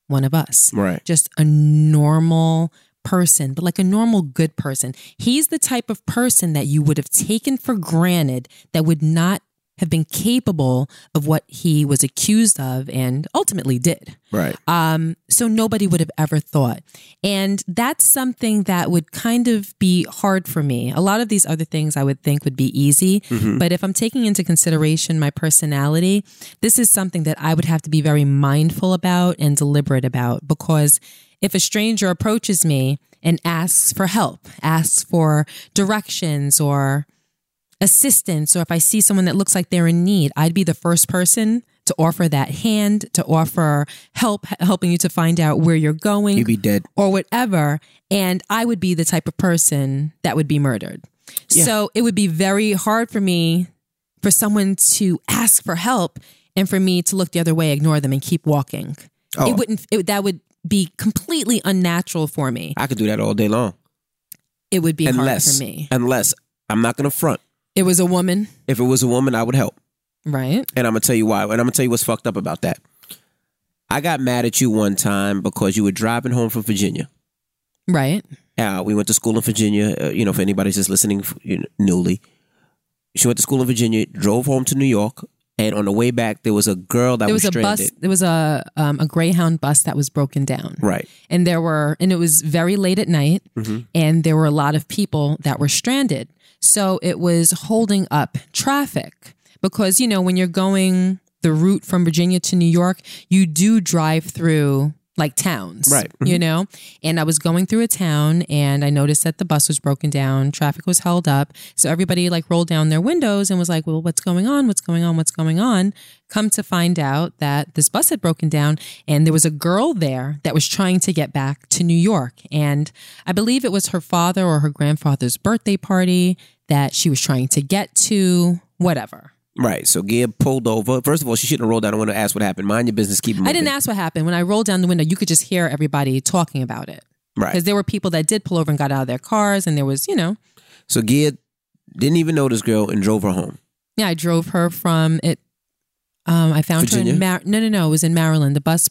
one of us, Right. just a normal person, but like a normal good person. He's the type of person that you would have taken for granted that would not have been capable of what he was accused of and ultimately did. Right. Um, so nobody would have ever thought. And that's something that would kind of be hard for me. A lot of these other things I would think would be easy. But if I'm taking into consideration my personality, this is something that I would have to be very mindful about and deliberate about because if a stranger approaches me and asks for help, asks for directions or assistance or if I see someone that looks like they're in need, I'd be the first person to offer that hand, to offer help, helping you to find out where you're going You'd be dead. or whatever. And I would be the type of person that would be murdered. Yeah. So it would be very hard for me for someone to ask for help and for me to look the other way, ignore them, and keep walking. Oh. It wouldn't, it, that would be completely unnatural for me. I could do that all day long. It would be Unless, hard for me. unless I'm not gonna front. It was a woman, If it was a woman, I would help. right? And I'm gonna tell you why. And I'm gonna tell you what's fucked up about that. I got mad at you one time because you were driving home from Virginia. Right. Uh, we went to school in Virginia. Uh, you know, for anybody's just listening you know, newly, she went to school in Virginia, drove home to New York, and on the way back, there was a girl that There was, was a bus. There was a um, a Greyhound bus that was broken down, Right. and there were, and it was very late at night, Mm-hmm. and there were a lot of people that were stranded. So it was holding up traffic because you know when you're going the route from Virginia to New York, you do drive through like towns, Right. You mm-hmm. know, and I was going through a town and I noticed that the bus was broken down, traffic was held up, so everybody like rolled down their windows and was like, "Well, what's going on? What's going on? What's going on?" Come to find out that this bus had broken down and there was a girl there that was trying to get back to New York, and I believe it was her father or her grandfather's birthday party that she was trying to get to, whatever. Right. So Gib pulled over. First of all, she shouldn't have rolled down the window and asked what happened. Mind your business. Keep it I didn't ask what happened. When I rolled down the window, you could just hear everybody talking about it. Right. Because there were people that did pull over and got out of their cars, and there was, you know, So Gib didn't even know this girl and drove her home. yeah, I drove her from it. Um, I found her in Mar- no, no, no, it was in Maryland. The bus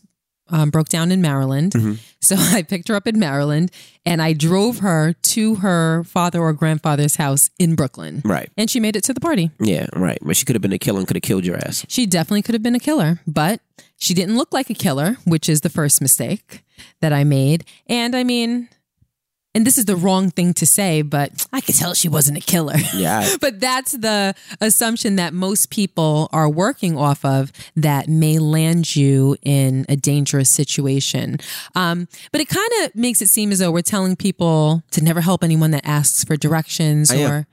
um, broke down in Maryland, Mm-hmm. so I picked her up in Maryland, and I drove her to her father or grandfather's house in Brooklyn, Right. and she made it to the party. Yeah. Right. But she could have been a killer and could have killed your ass. She definitely could have been a killer, but she didn't look like a killer, which is the first mistake that I made. And I mean, and this is the wrong thing to say, but I could tell she wasn't a killer. Yeah. But that's the assumption that most people are working off of that may land you in a dangerous situation. Um, but it kind of makes it seem as though we're telling people to never help anyone that asks for directions I am. or,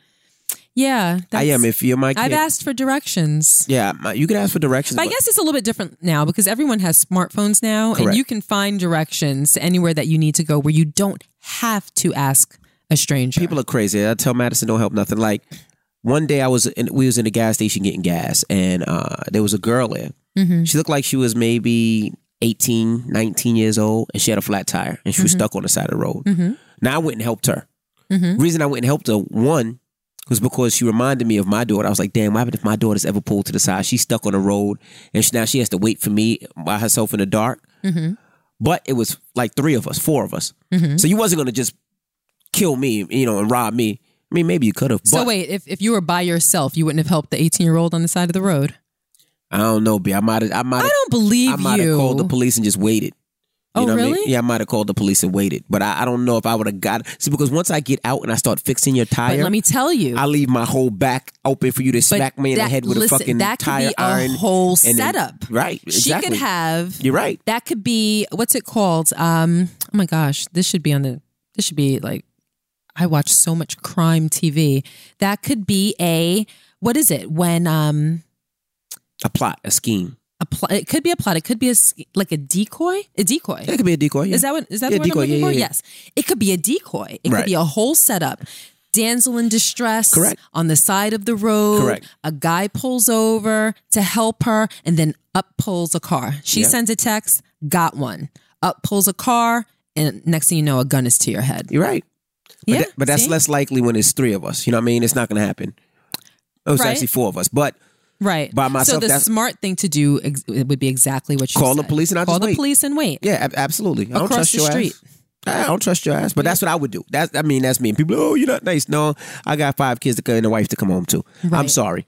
yeah, I am. If you're my kid. I've asked for directions. yeah. You can ask for directions. But I guess it's a little bit different now because everyone has smartphones now and you can find directions to anywhere that you need to go where you don't have to ask a stranger. people are crazy. I tell Madison don't help nothing. Like one day I was in, we was in a gas station getting gas and uh, there was a girl there. Mm-hmm. She looked like she was maybe 18, 19 years old and she had a flat tire and she was Mm-hmm. stuck on the side of the road. Now I went and helped her. Reason I went and helped her, one, was because she reminded me of my daughter. I was like, damn, what happened if my daughter's ever pulled to the side? She's stuck on the road and she, now she has to wait for me by herself in the dark. But it was like three of us, four of us. Mm-hmm. So you wasn't going to just kill me, you know, and rob me. I mean, maybe you could have. so wait, if, if you were by yourself, you wouldn't have helped the 18 year old on the side of the road? I don't know, B. I might have. I might. I don't believe I might have called the police and just waited. Oh, know what I mean? really? Yeah, I might have called the police and waited, but I, I don't know if I would have got. See, because once I get out and I start fixing your But tire, let me tell you, I leave my whole back open for you to smack me in the head with listen, a fucking that could tire be a iron. whole and then- setup. right? She Exactly. could have. You're right. That could be what's it called? Um, oh my gosh, this should be on the. This should be like. I watch so much crime TV. That could be a what is it when um A plot, a scheme. A plot? It could be a plot. It could be a like a decoy. A decoy. It could be a decoy. Yeah. Is that what is that Yeah, the word decoy, I'm looking yeah, for? Yes. It could be a decoy. It Right. could be a whole setup. Damsel in distress. Correct. On the side of the road. Correct. A guy pulls over to help her and then up pulls a car. She sends a text, got one. Up pulls a car, and next thing you know, a gun is to your head. You're right. But, Yeah. that- but that's see? less likely when it's three of us. You know what I mean? It's not going to happen. Oh, it's Right. actually four of us. But Right. By myself, So the smart thing to do ex- would be exactly what you Call the police and I'll call the wait. police and wait. yeah, ab- absolutely. I don't Across trust the your street. ass. I don't trust your ass, but that's what I would do. That's I mean, that's me. And people, oh, you're not nice. No, I got five kids to come and a wife to come home to. I'm Right. sorry.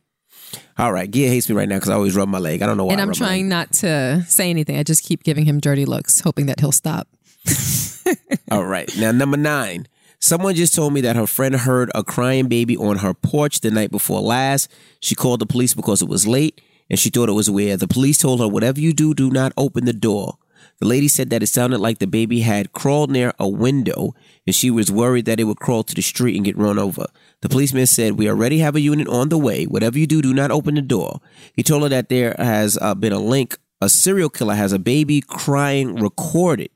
All right, Gia hates me right now because I always rub my leg. I don't know why. And I I'm rub my leg. trying not to say anything. I just keep giving him dirty looks, hoping that he'll stop. All right. Now, number nine. Someone just told me that her friend heard a crying baby on her porch the night before last. She called the police because it was late and she thought it was weird. The police told her, whatever you do, do not open the door. The lady said that it sounded like the baby had crawled near a window and she was worried that it would crawl to the street and get run over. The policeman said, We already have a unit on the way. Whatever you do, do not open the door. He told her that there has uh, been a link. A serial killer has a baby crying recorded.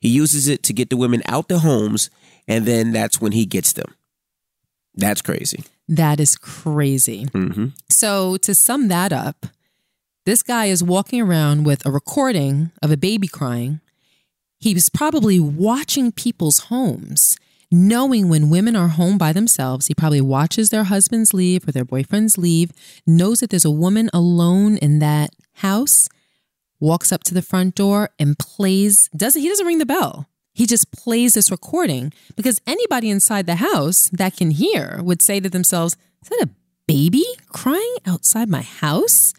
He uses it to get the women out their homes, and then that's when he gets them. That's crazy. That is crazy. hmm So to sum that up, this guy is walking around with a recording of a baby crying. He was probably watching people's homes, knowing when women are home by themselves. He probably watches their husbands leave or their boyfriends leave, knows that there's a woman alone in that house, walks up to the front door and plays doesn't he doesn't ring the bell. He just plays this recording because anybody inside the house that can hear would say to themselves, Is that a baby crying outside my house?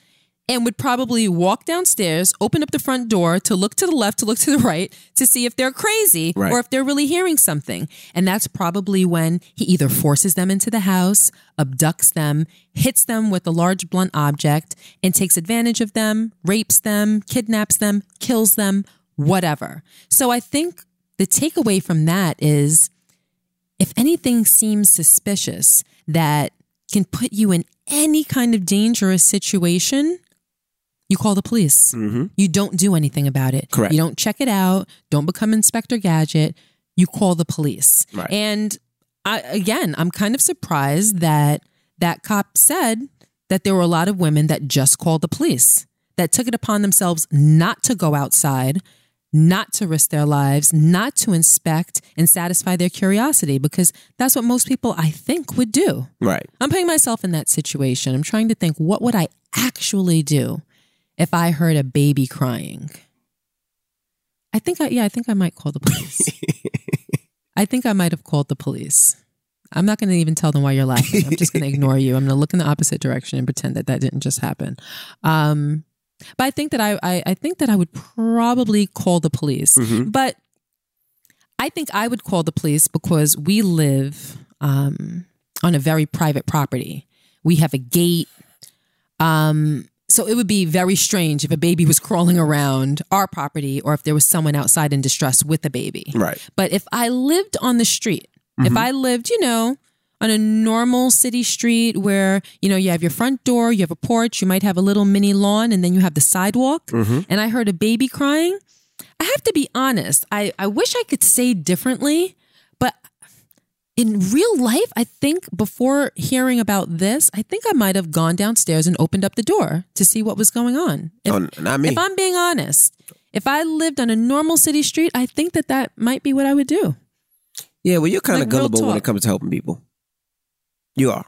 And would probably walk downstairs, open up the front door to look to the left, to look to the right, to see if they're crazy Right. or if they're really hearing something. And that's probably when he either forces them into the house, abducts them, hits them with a large blunt object, and takes advantage of them, rapes them, kidnaps them, kills them, whatever. So I think the takeaway from that is if anything seems suspicious that can put you in any kind of dangerous situation, you call the police. Mm-hmm. You don't do anything about it. Correct. You don't check it out. Don't become Inspector Gadget. You call the police. Right. And I, again, I'm kind of surprised that that cop said that there were a lot of women that just called the police, that took it upon themselves not to go outside, not to risk their lives, not to inspect and satisfy their curiosity, because that's what most people, I think, would do. Right. I'm putting myself in that situation. I'm trying to think, what would I actually do if I heard a baby crying? I think I, yeah, I think I might call the police. I think I might have called the police. I'm not going to even tell them why you're laughing. I'm just going to ignore you. I'm going to look in the opposite direction and pretend that that didn't just happen. Um, but I think that I, I, I think that I would probably call the police. But I think I would call the police because we live um, on a very private property. We have a gate. Um, so it would be very strange if a baby was crawling around our property or if there was someone outside in distress with a baby. Right. But if I lived on the street, if I lived, you know, on a normal city street where, you know, you have your front door, you have a porch, you might have a little mini lawn, and then you have the sidewalk, mm-hmm. and I heard a baby crying, I have to be honest. I, I wish I could say differently, but in real life, I think before hearing about this, I think I might have gone downstairs and opened up the door to see what was going on. If, Oh, not me. if I'm being honest, if I lived on a normal city street, I think that that might be what I would do. Yeah, well, you're kind of Like real gullible when it comes to helping people. You are.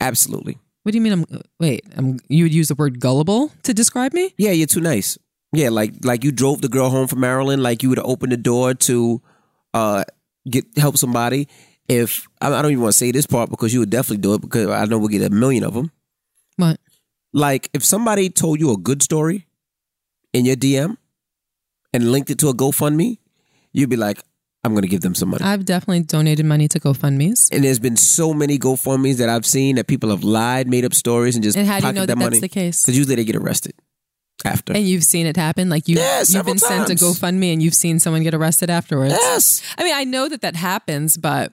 Absolutely. What do you mean? I'm wait. I'm, you would use the word gullible to describe me? Yeah, you're too nice. Yeah, like like you drove the girl home from Maryland, like you would open the door to uh get help somebody. If I I don't even want to say this part because you would definitely do it because I know we'll get a million of them. What? Like if somebody told you a good story in your DM and linked it to a GoFundMe, you'd be like, I'm going to give them some money. I've definitely donated money to GoFundMe's. and there's been so many GoFundMe's that I've seen that people have lied, made up stories, and just And how do you know that that money. the case? Because usually they get arrested after. And you've seen it happen? Like you, Yeah, you've been sent to. GoFundMe and you've seen someone get arrested afterwards. yes, I mean, I know that that happens, but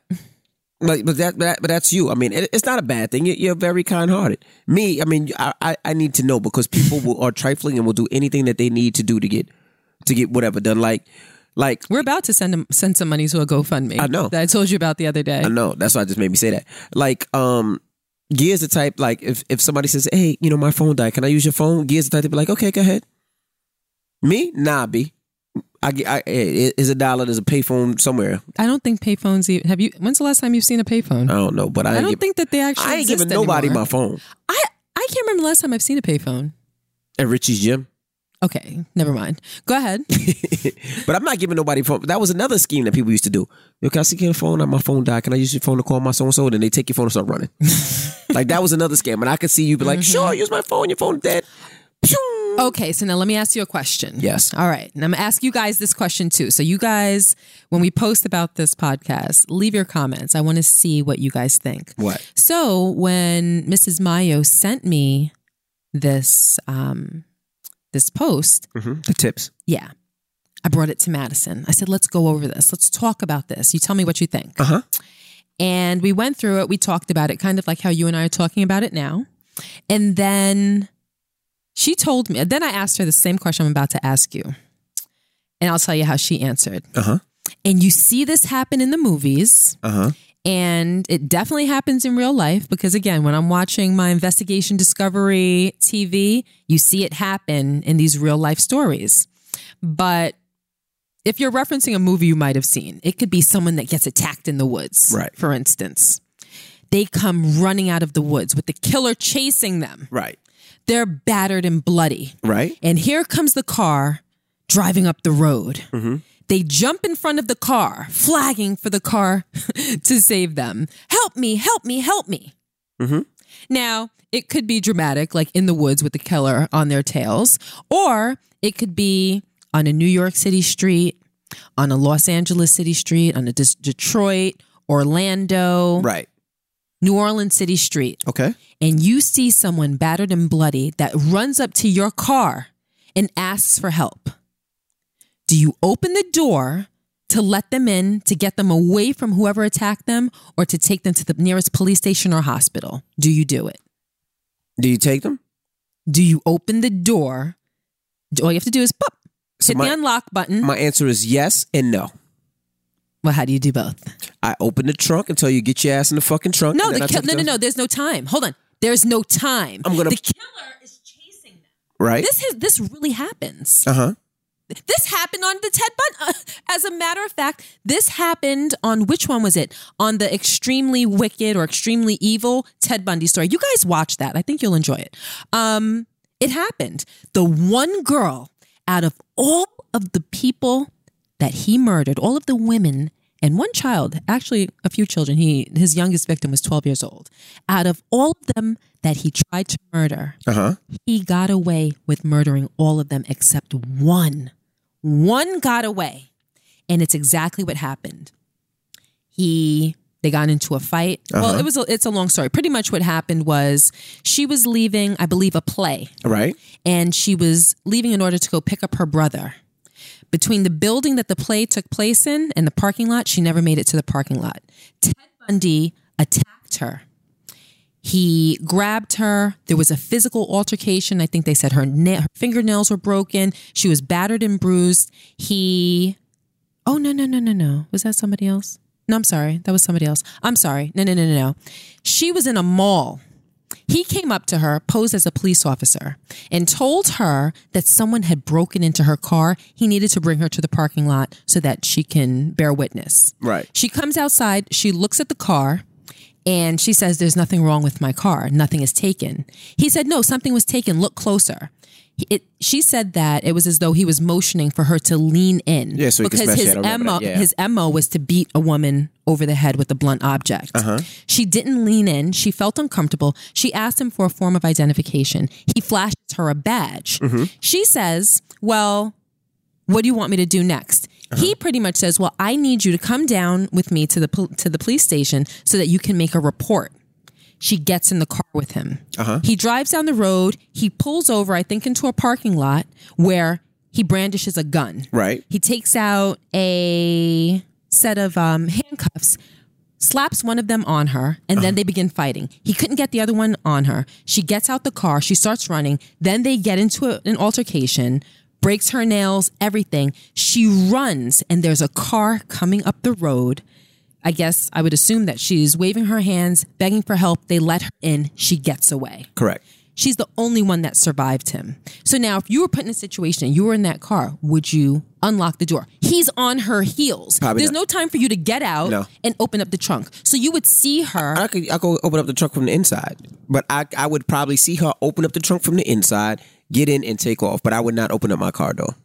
but that, but that, but that's you. I mean, it, it's not a bad thing. You're, you're very kind-hearted. Me, I mean, I, I, I need to know because people will, are trifling and will do anything that they need to do to get, to get whatever done. Like, like we're about to send them, send some money to a GoFundMe. I know. That I told you about the other day. I know that's why it just made me say that. Like, um, Gia's the type. Like, if if somebody says, "Hey, you know, my phone died. Can I use your phone?" Gia's the type to be like, "Okay, go ahead." Me, nah, b. I. I, it's a dollar. There's a payphone somewhere. I don't think payphones. Even, have you? When's the last time you've seen a payphone? I don't know, but I, I don't give- think that they actually. I ain't giving nobody anymore. my phone I I can't remember the last time I've seen a payphone. at Richie's gym. Okay, never mind. Go ahead. but I'm not giving nobody phone. That was another scheme that people used to do. Yo, can I see your phone? My phone died. Can I use your phone to call my so and so? Then they take your phone and start running. like that was another scam, and I could see you be like, Mm-hmm. "Sure, use my phone. Your phone dead." Okay, so now let me ask you a question. Yes. All right. And I'm going to ask you guys this question too. So, you guys, when we post about this podcast, leave your comments. I want to see what you guys think. What? So, when Mrs. Mayo sent me this um, this post, hmm The tips. yeah, I brought it to Madison. I said, let's go over this. Let's talk about this. You tell me what you think. Uh huh. And we went through it. We talked about it, kind of like how you and I are talking about it now. And then she told me, then I asked her the same question I'm about to ask you. And I'll tell you how she answered. Uh huh. And you see this happen in the movies, Uh huh. And it definitely happens in real life because, again, when I'm watching my investigation discovery TV, you see it happen in these real life stories. But if you're referencing a movie you might have seen, it could be someone that gets attacked in the woods, Right. for instance. They come running out of the woods with the killer chasing them. Right. They're battered and bloody. Right. And here comes the car driving up the road. Mm-hmm. They jump in front of the car, flagging for the car to save them. Help me, help me, help me. Mm-hmm. Now, it could be dramatic, like in the woods with the killer on their tails, or it could be on a New York City street, on a Los Angeles City street, on a Des- Detroit, Orlando, Right. New Orleans City street Okay. and you see someone battered and bloody that runs up to your car and asks for help, do you open the door to let them in to get them away from whoever attacked them or to take them to the nearest police station or hospital? Do you do it? Do you take them? Do you open the door? All you have to do is pop, So hit my- the unlock button. My answer is yes and no. well, how do you do both? I open the trunk until you get your ass in the fucking trunk. No, the I kill take no, no, no. There's no time. Hold on. There's no time. I'm gonna- The killer is chasing them. Right. This has, this really happens. Uh huh. This happened on the Ted Bundy. Uh, as a matter of fact, this happened on which one was it? On the extremely wicked or extremely evil Ted Bundy story. You guys watch that. I think you'll enjoy it. Um, it happened. The one girl out of all of the people that he murdered, all of the women and one child, actually a few children. He his youngest victim was 12 years old. Out of all of them that he tried to murder, Uh huh. he got away with murdering all of them except one. One got away. And it's exactly what happened. He they got into a fight. Well, it was a, it's a long story. Pretty much what happened was she was leaving, I believe, a play, Right. and she was leaving in order to go pick up her brother. Between the building that the play took place in and the parking lot, she never made it to the parking lot. Ted Bundy attacked her. He grabbed her. There was a physical altercation. I think they said her, na- her fingernails were broken. She was battered and bruised. He, oh, no, no, no, no, no. Was that somebody else? No, I'm sorry. That was somebody else. I'm sorry. No, no, no, no, no. She was in a mall. He came up to her, posed as a police officer, and told her that someone had broken into her car. He needed to bring her to the parking lot so that she can bear witness. Right. She comes outside, she looks at the car, and she says, There's nothing wrong with my car. Nothing is taken. He said, No, something was taken. Look closer. It, she said that it was as though he was motioning for her to lean in. Yeah, so because his MO, that, yeah. his MO was to beat a woman over the head with a blunt object. Uh-huh. She didn't lean in. She felt uncomfortable. She asked him for a form of identification. He flashes her a badge. Mm-hmm. She says, Well, what do you want me to do next? He pretty much says, well, I need you to come down with me to the pol- to the police station so that you can make a report. She gets in the car with him. He drives down the road. He pulls over, I think, into a parking lot where he brandishes a gun. Right. He takes out a set of um, handcuffs, slaps one of them on her, and then they begin fighting. He couldn't get the other one on her. She gets out the car. She starts running. Then they get into a- an altercation, breaks her nails, everything. She runs, and there's a car coming up the road. I guess I would assume that she's waving her hands, begging for help. They let her in. She gets away. Correct. She's the only one that survived him. So now, if you were put in a situation and you were in that car, would you unlock the door? He's on her heels. Probably There's not. no time for you to get out No. and open up the trunk. So you would see her. I could I could open up the trunk from the inside, but I I would probably see her open up the trunk from the inside, get in and take off. But I would not open up my car door.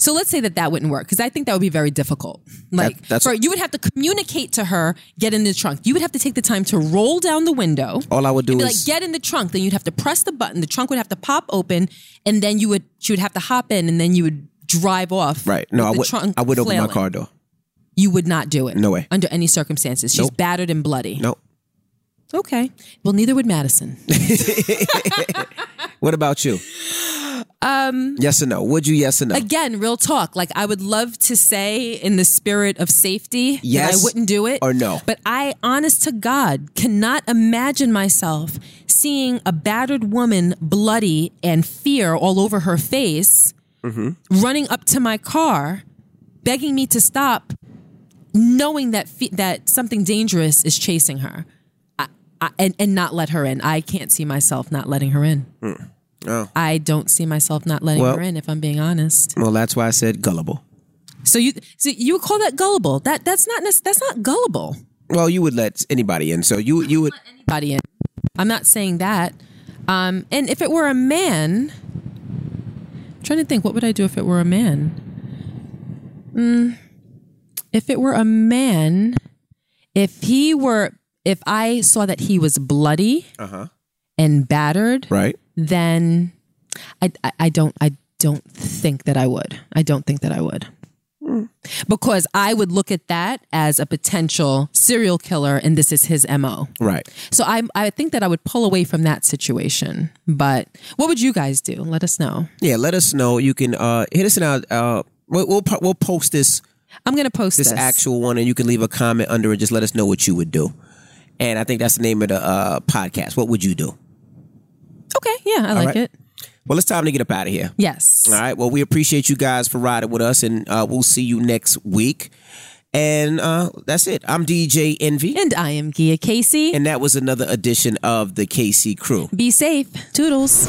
So let's say that that wouldn't work because I think that would be very difficult. Like, that's- for, you would have to communicate to her, get in the trunk. You would have to take the time to roll down the window. All I would do Be is like, get in the trunk. Then you'd have to press the button. The trunk would have to pop open, and then you would she would have to hop in, and then you would drive off. right. No, I the would trunk I would open my car door. You would not do it. No way. Under any circumstances. She's Nope. battered and bloody. No. Okay. Well, neither would Madison. What about you? Um. Yes or no? Would you? Yes or no? Again, real talk. Like I would love to say in the spirit of safety that Yes I wouldn't do it. or no? But I, honest to God, cannot imagine myself seeing a battered woman bloody and fear all over her face Mm-hmm. running up to my car, begging me to stop, knowing that fe- that something dangerous is chasing her. I, I, and, and not let her in. I can't see myself not letting her in. Oh. I don't see myself not letting Well- her in if I'm being honest. Well, that's why I said gullible. So you so you would call that gullible. That that's not that's not gullible. Well, you would let anybody in, so you you would. Anybody in. I'm not saying that. Um, and if it were a man, I'm trying to think, what would I do if it were a man? Mm, if it were a man, if he were, if I saw that he was bloody and battered, Right. then I, I, I don't I don't think that I would. I don't think that I would. Because I would look at that as a potential serial killer and this is his MO. Right. So I I think that I would pull away from that situation. But what would you guys do? Let us know. Yeah. Let us know. You can uh hit us in our. Uh, we'll we'll, we'll post this I'm going to post this this. actual one, and you can leave a comment under it. Just let us know what you would do. And I think that's the name of the uh, podcast. What would you do? Okay, yeah, I like right. it. Well, it's time to get up out of here. Yes. All right. Well, we appreciate you guys for riding with us, and uh, we'll see you next week. And uh, that's it. I'm DJ Envy, And I am Gia Casey. and that was another edition of the KC Crew. Be safe. Toodles.